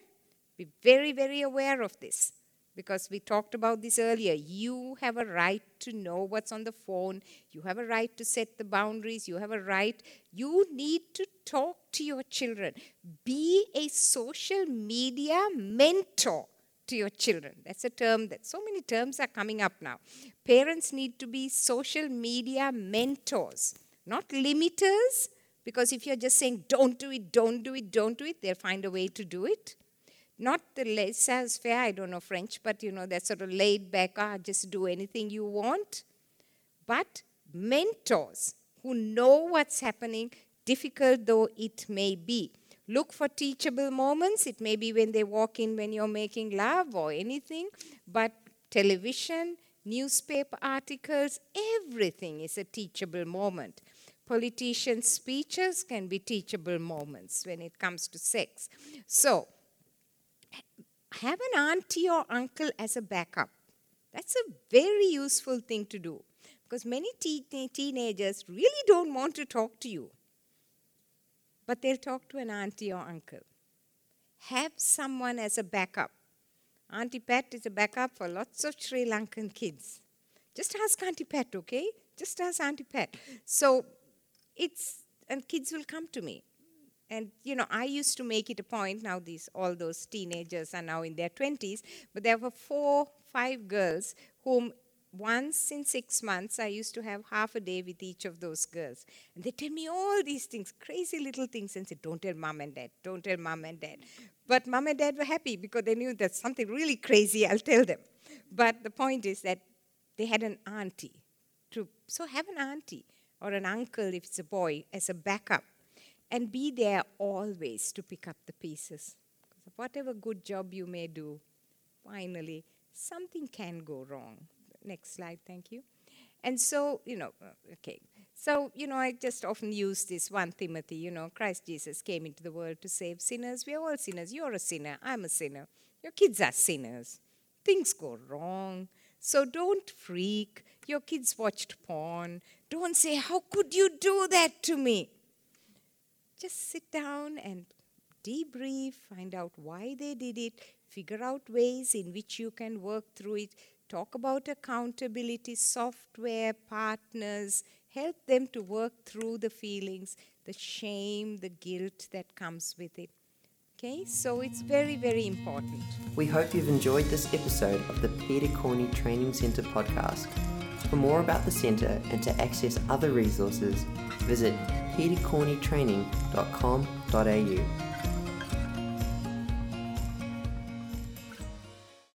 Be very, very aware of this because we talked about this earlier. You have a right to know what's on the phone. You have a right to set the boundaries. You have a right. You need to talk to your children. Be a social media mentor to your children. That's a term that so many terms are coming up now. Parents need to be social media mentors, not limiters, because if you're just saying, don't do it, don't do it, don't do it, they'll find a way to do it. Not the laissez faire, I don't know French, but you know, that sort of laid back, ah, just do anything you want. But mentors who know what's happening, difficult though it may be. Look for teachable moments. It may be when they walk in when you're making love or anything, but television, newspaper articles, everything is a teachable moment. Politicians' speeches can be teachable moments when it comes to sex. So, have an auntie or uncle as a backup. That's a very useful thing to do because many te- teenagers really don't want to talk to you, but they'll talk to an auntie or uncle. Have someone as a backup. Auntie Pat is a backup for lots of Sri Lankan kids. Just ask Auntie Pat, okay? Just ask Auntie Pat. So it's, and kids will come to me. And you know, I used to make it a point. Now these all those teenagers are now in their twenties, but there were four, five girls whom once in six months I used to have half a day with each of those girls, and they tell me all these things, crazy little things, and say, "Don't tell mom and dad. Don't tell mom and dad." But mom and dad were happy because they knew that something really crazy. I'll tell them. But the point is that they had an auntie. To so have an auntie or an uncle if it's a boy as a backup and be there always to pick up the pieces. Because whatever good job you may do, finally, something can go wrong. Next slide, thank you. And so, you know, uh, okay. So, you know, I just often use this 1 Timothy, you know, Christ Jesus came into the world to save sinners. We are all sinners. You're a sinner. I'm a sinner. Your kids are sinners. Things go wrong. So don't freak. Your kids watched porn. Don't say, How could you do that to me? just sit down and debrief, find out why they did it, figure out ways in which you can work through it, talk about accountability, software, partners, help them to work through the feelings, the shame, the guilt that comes with it. Okay, so it's very, very important. We hope you've enjoyed this episode of the Peter Corney Training Centre podcast. For more about the centre and to access other resources, visit petercorneytraining.com.au.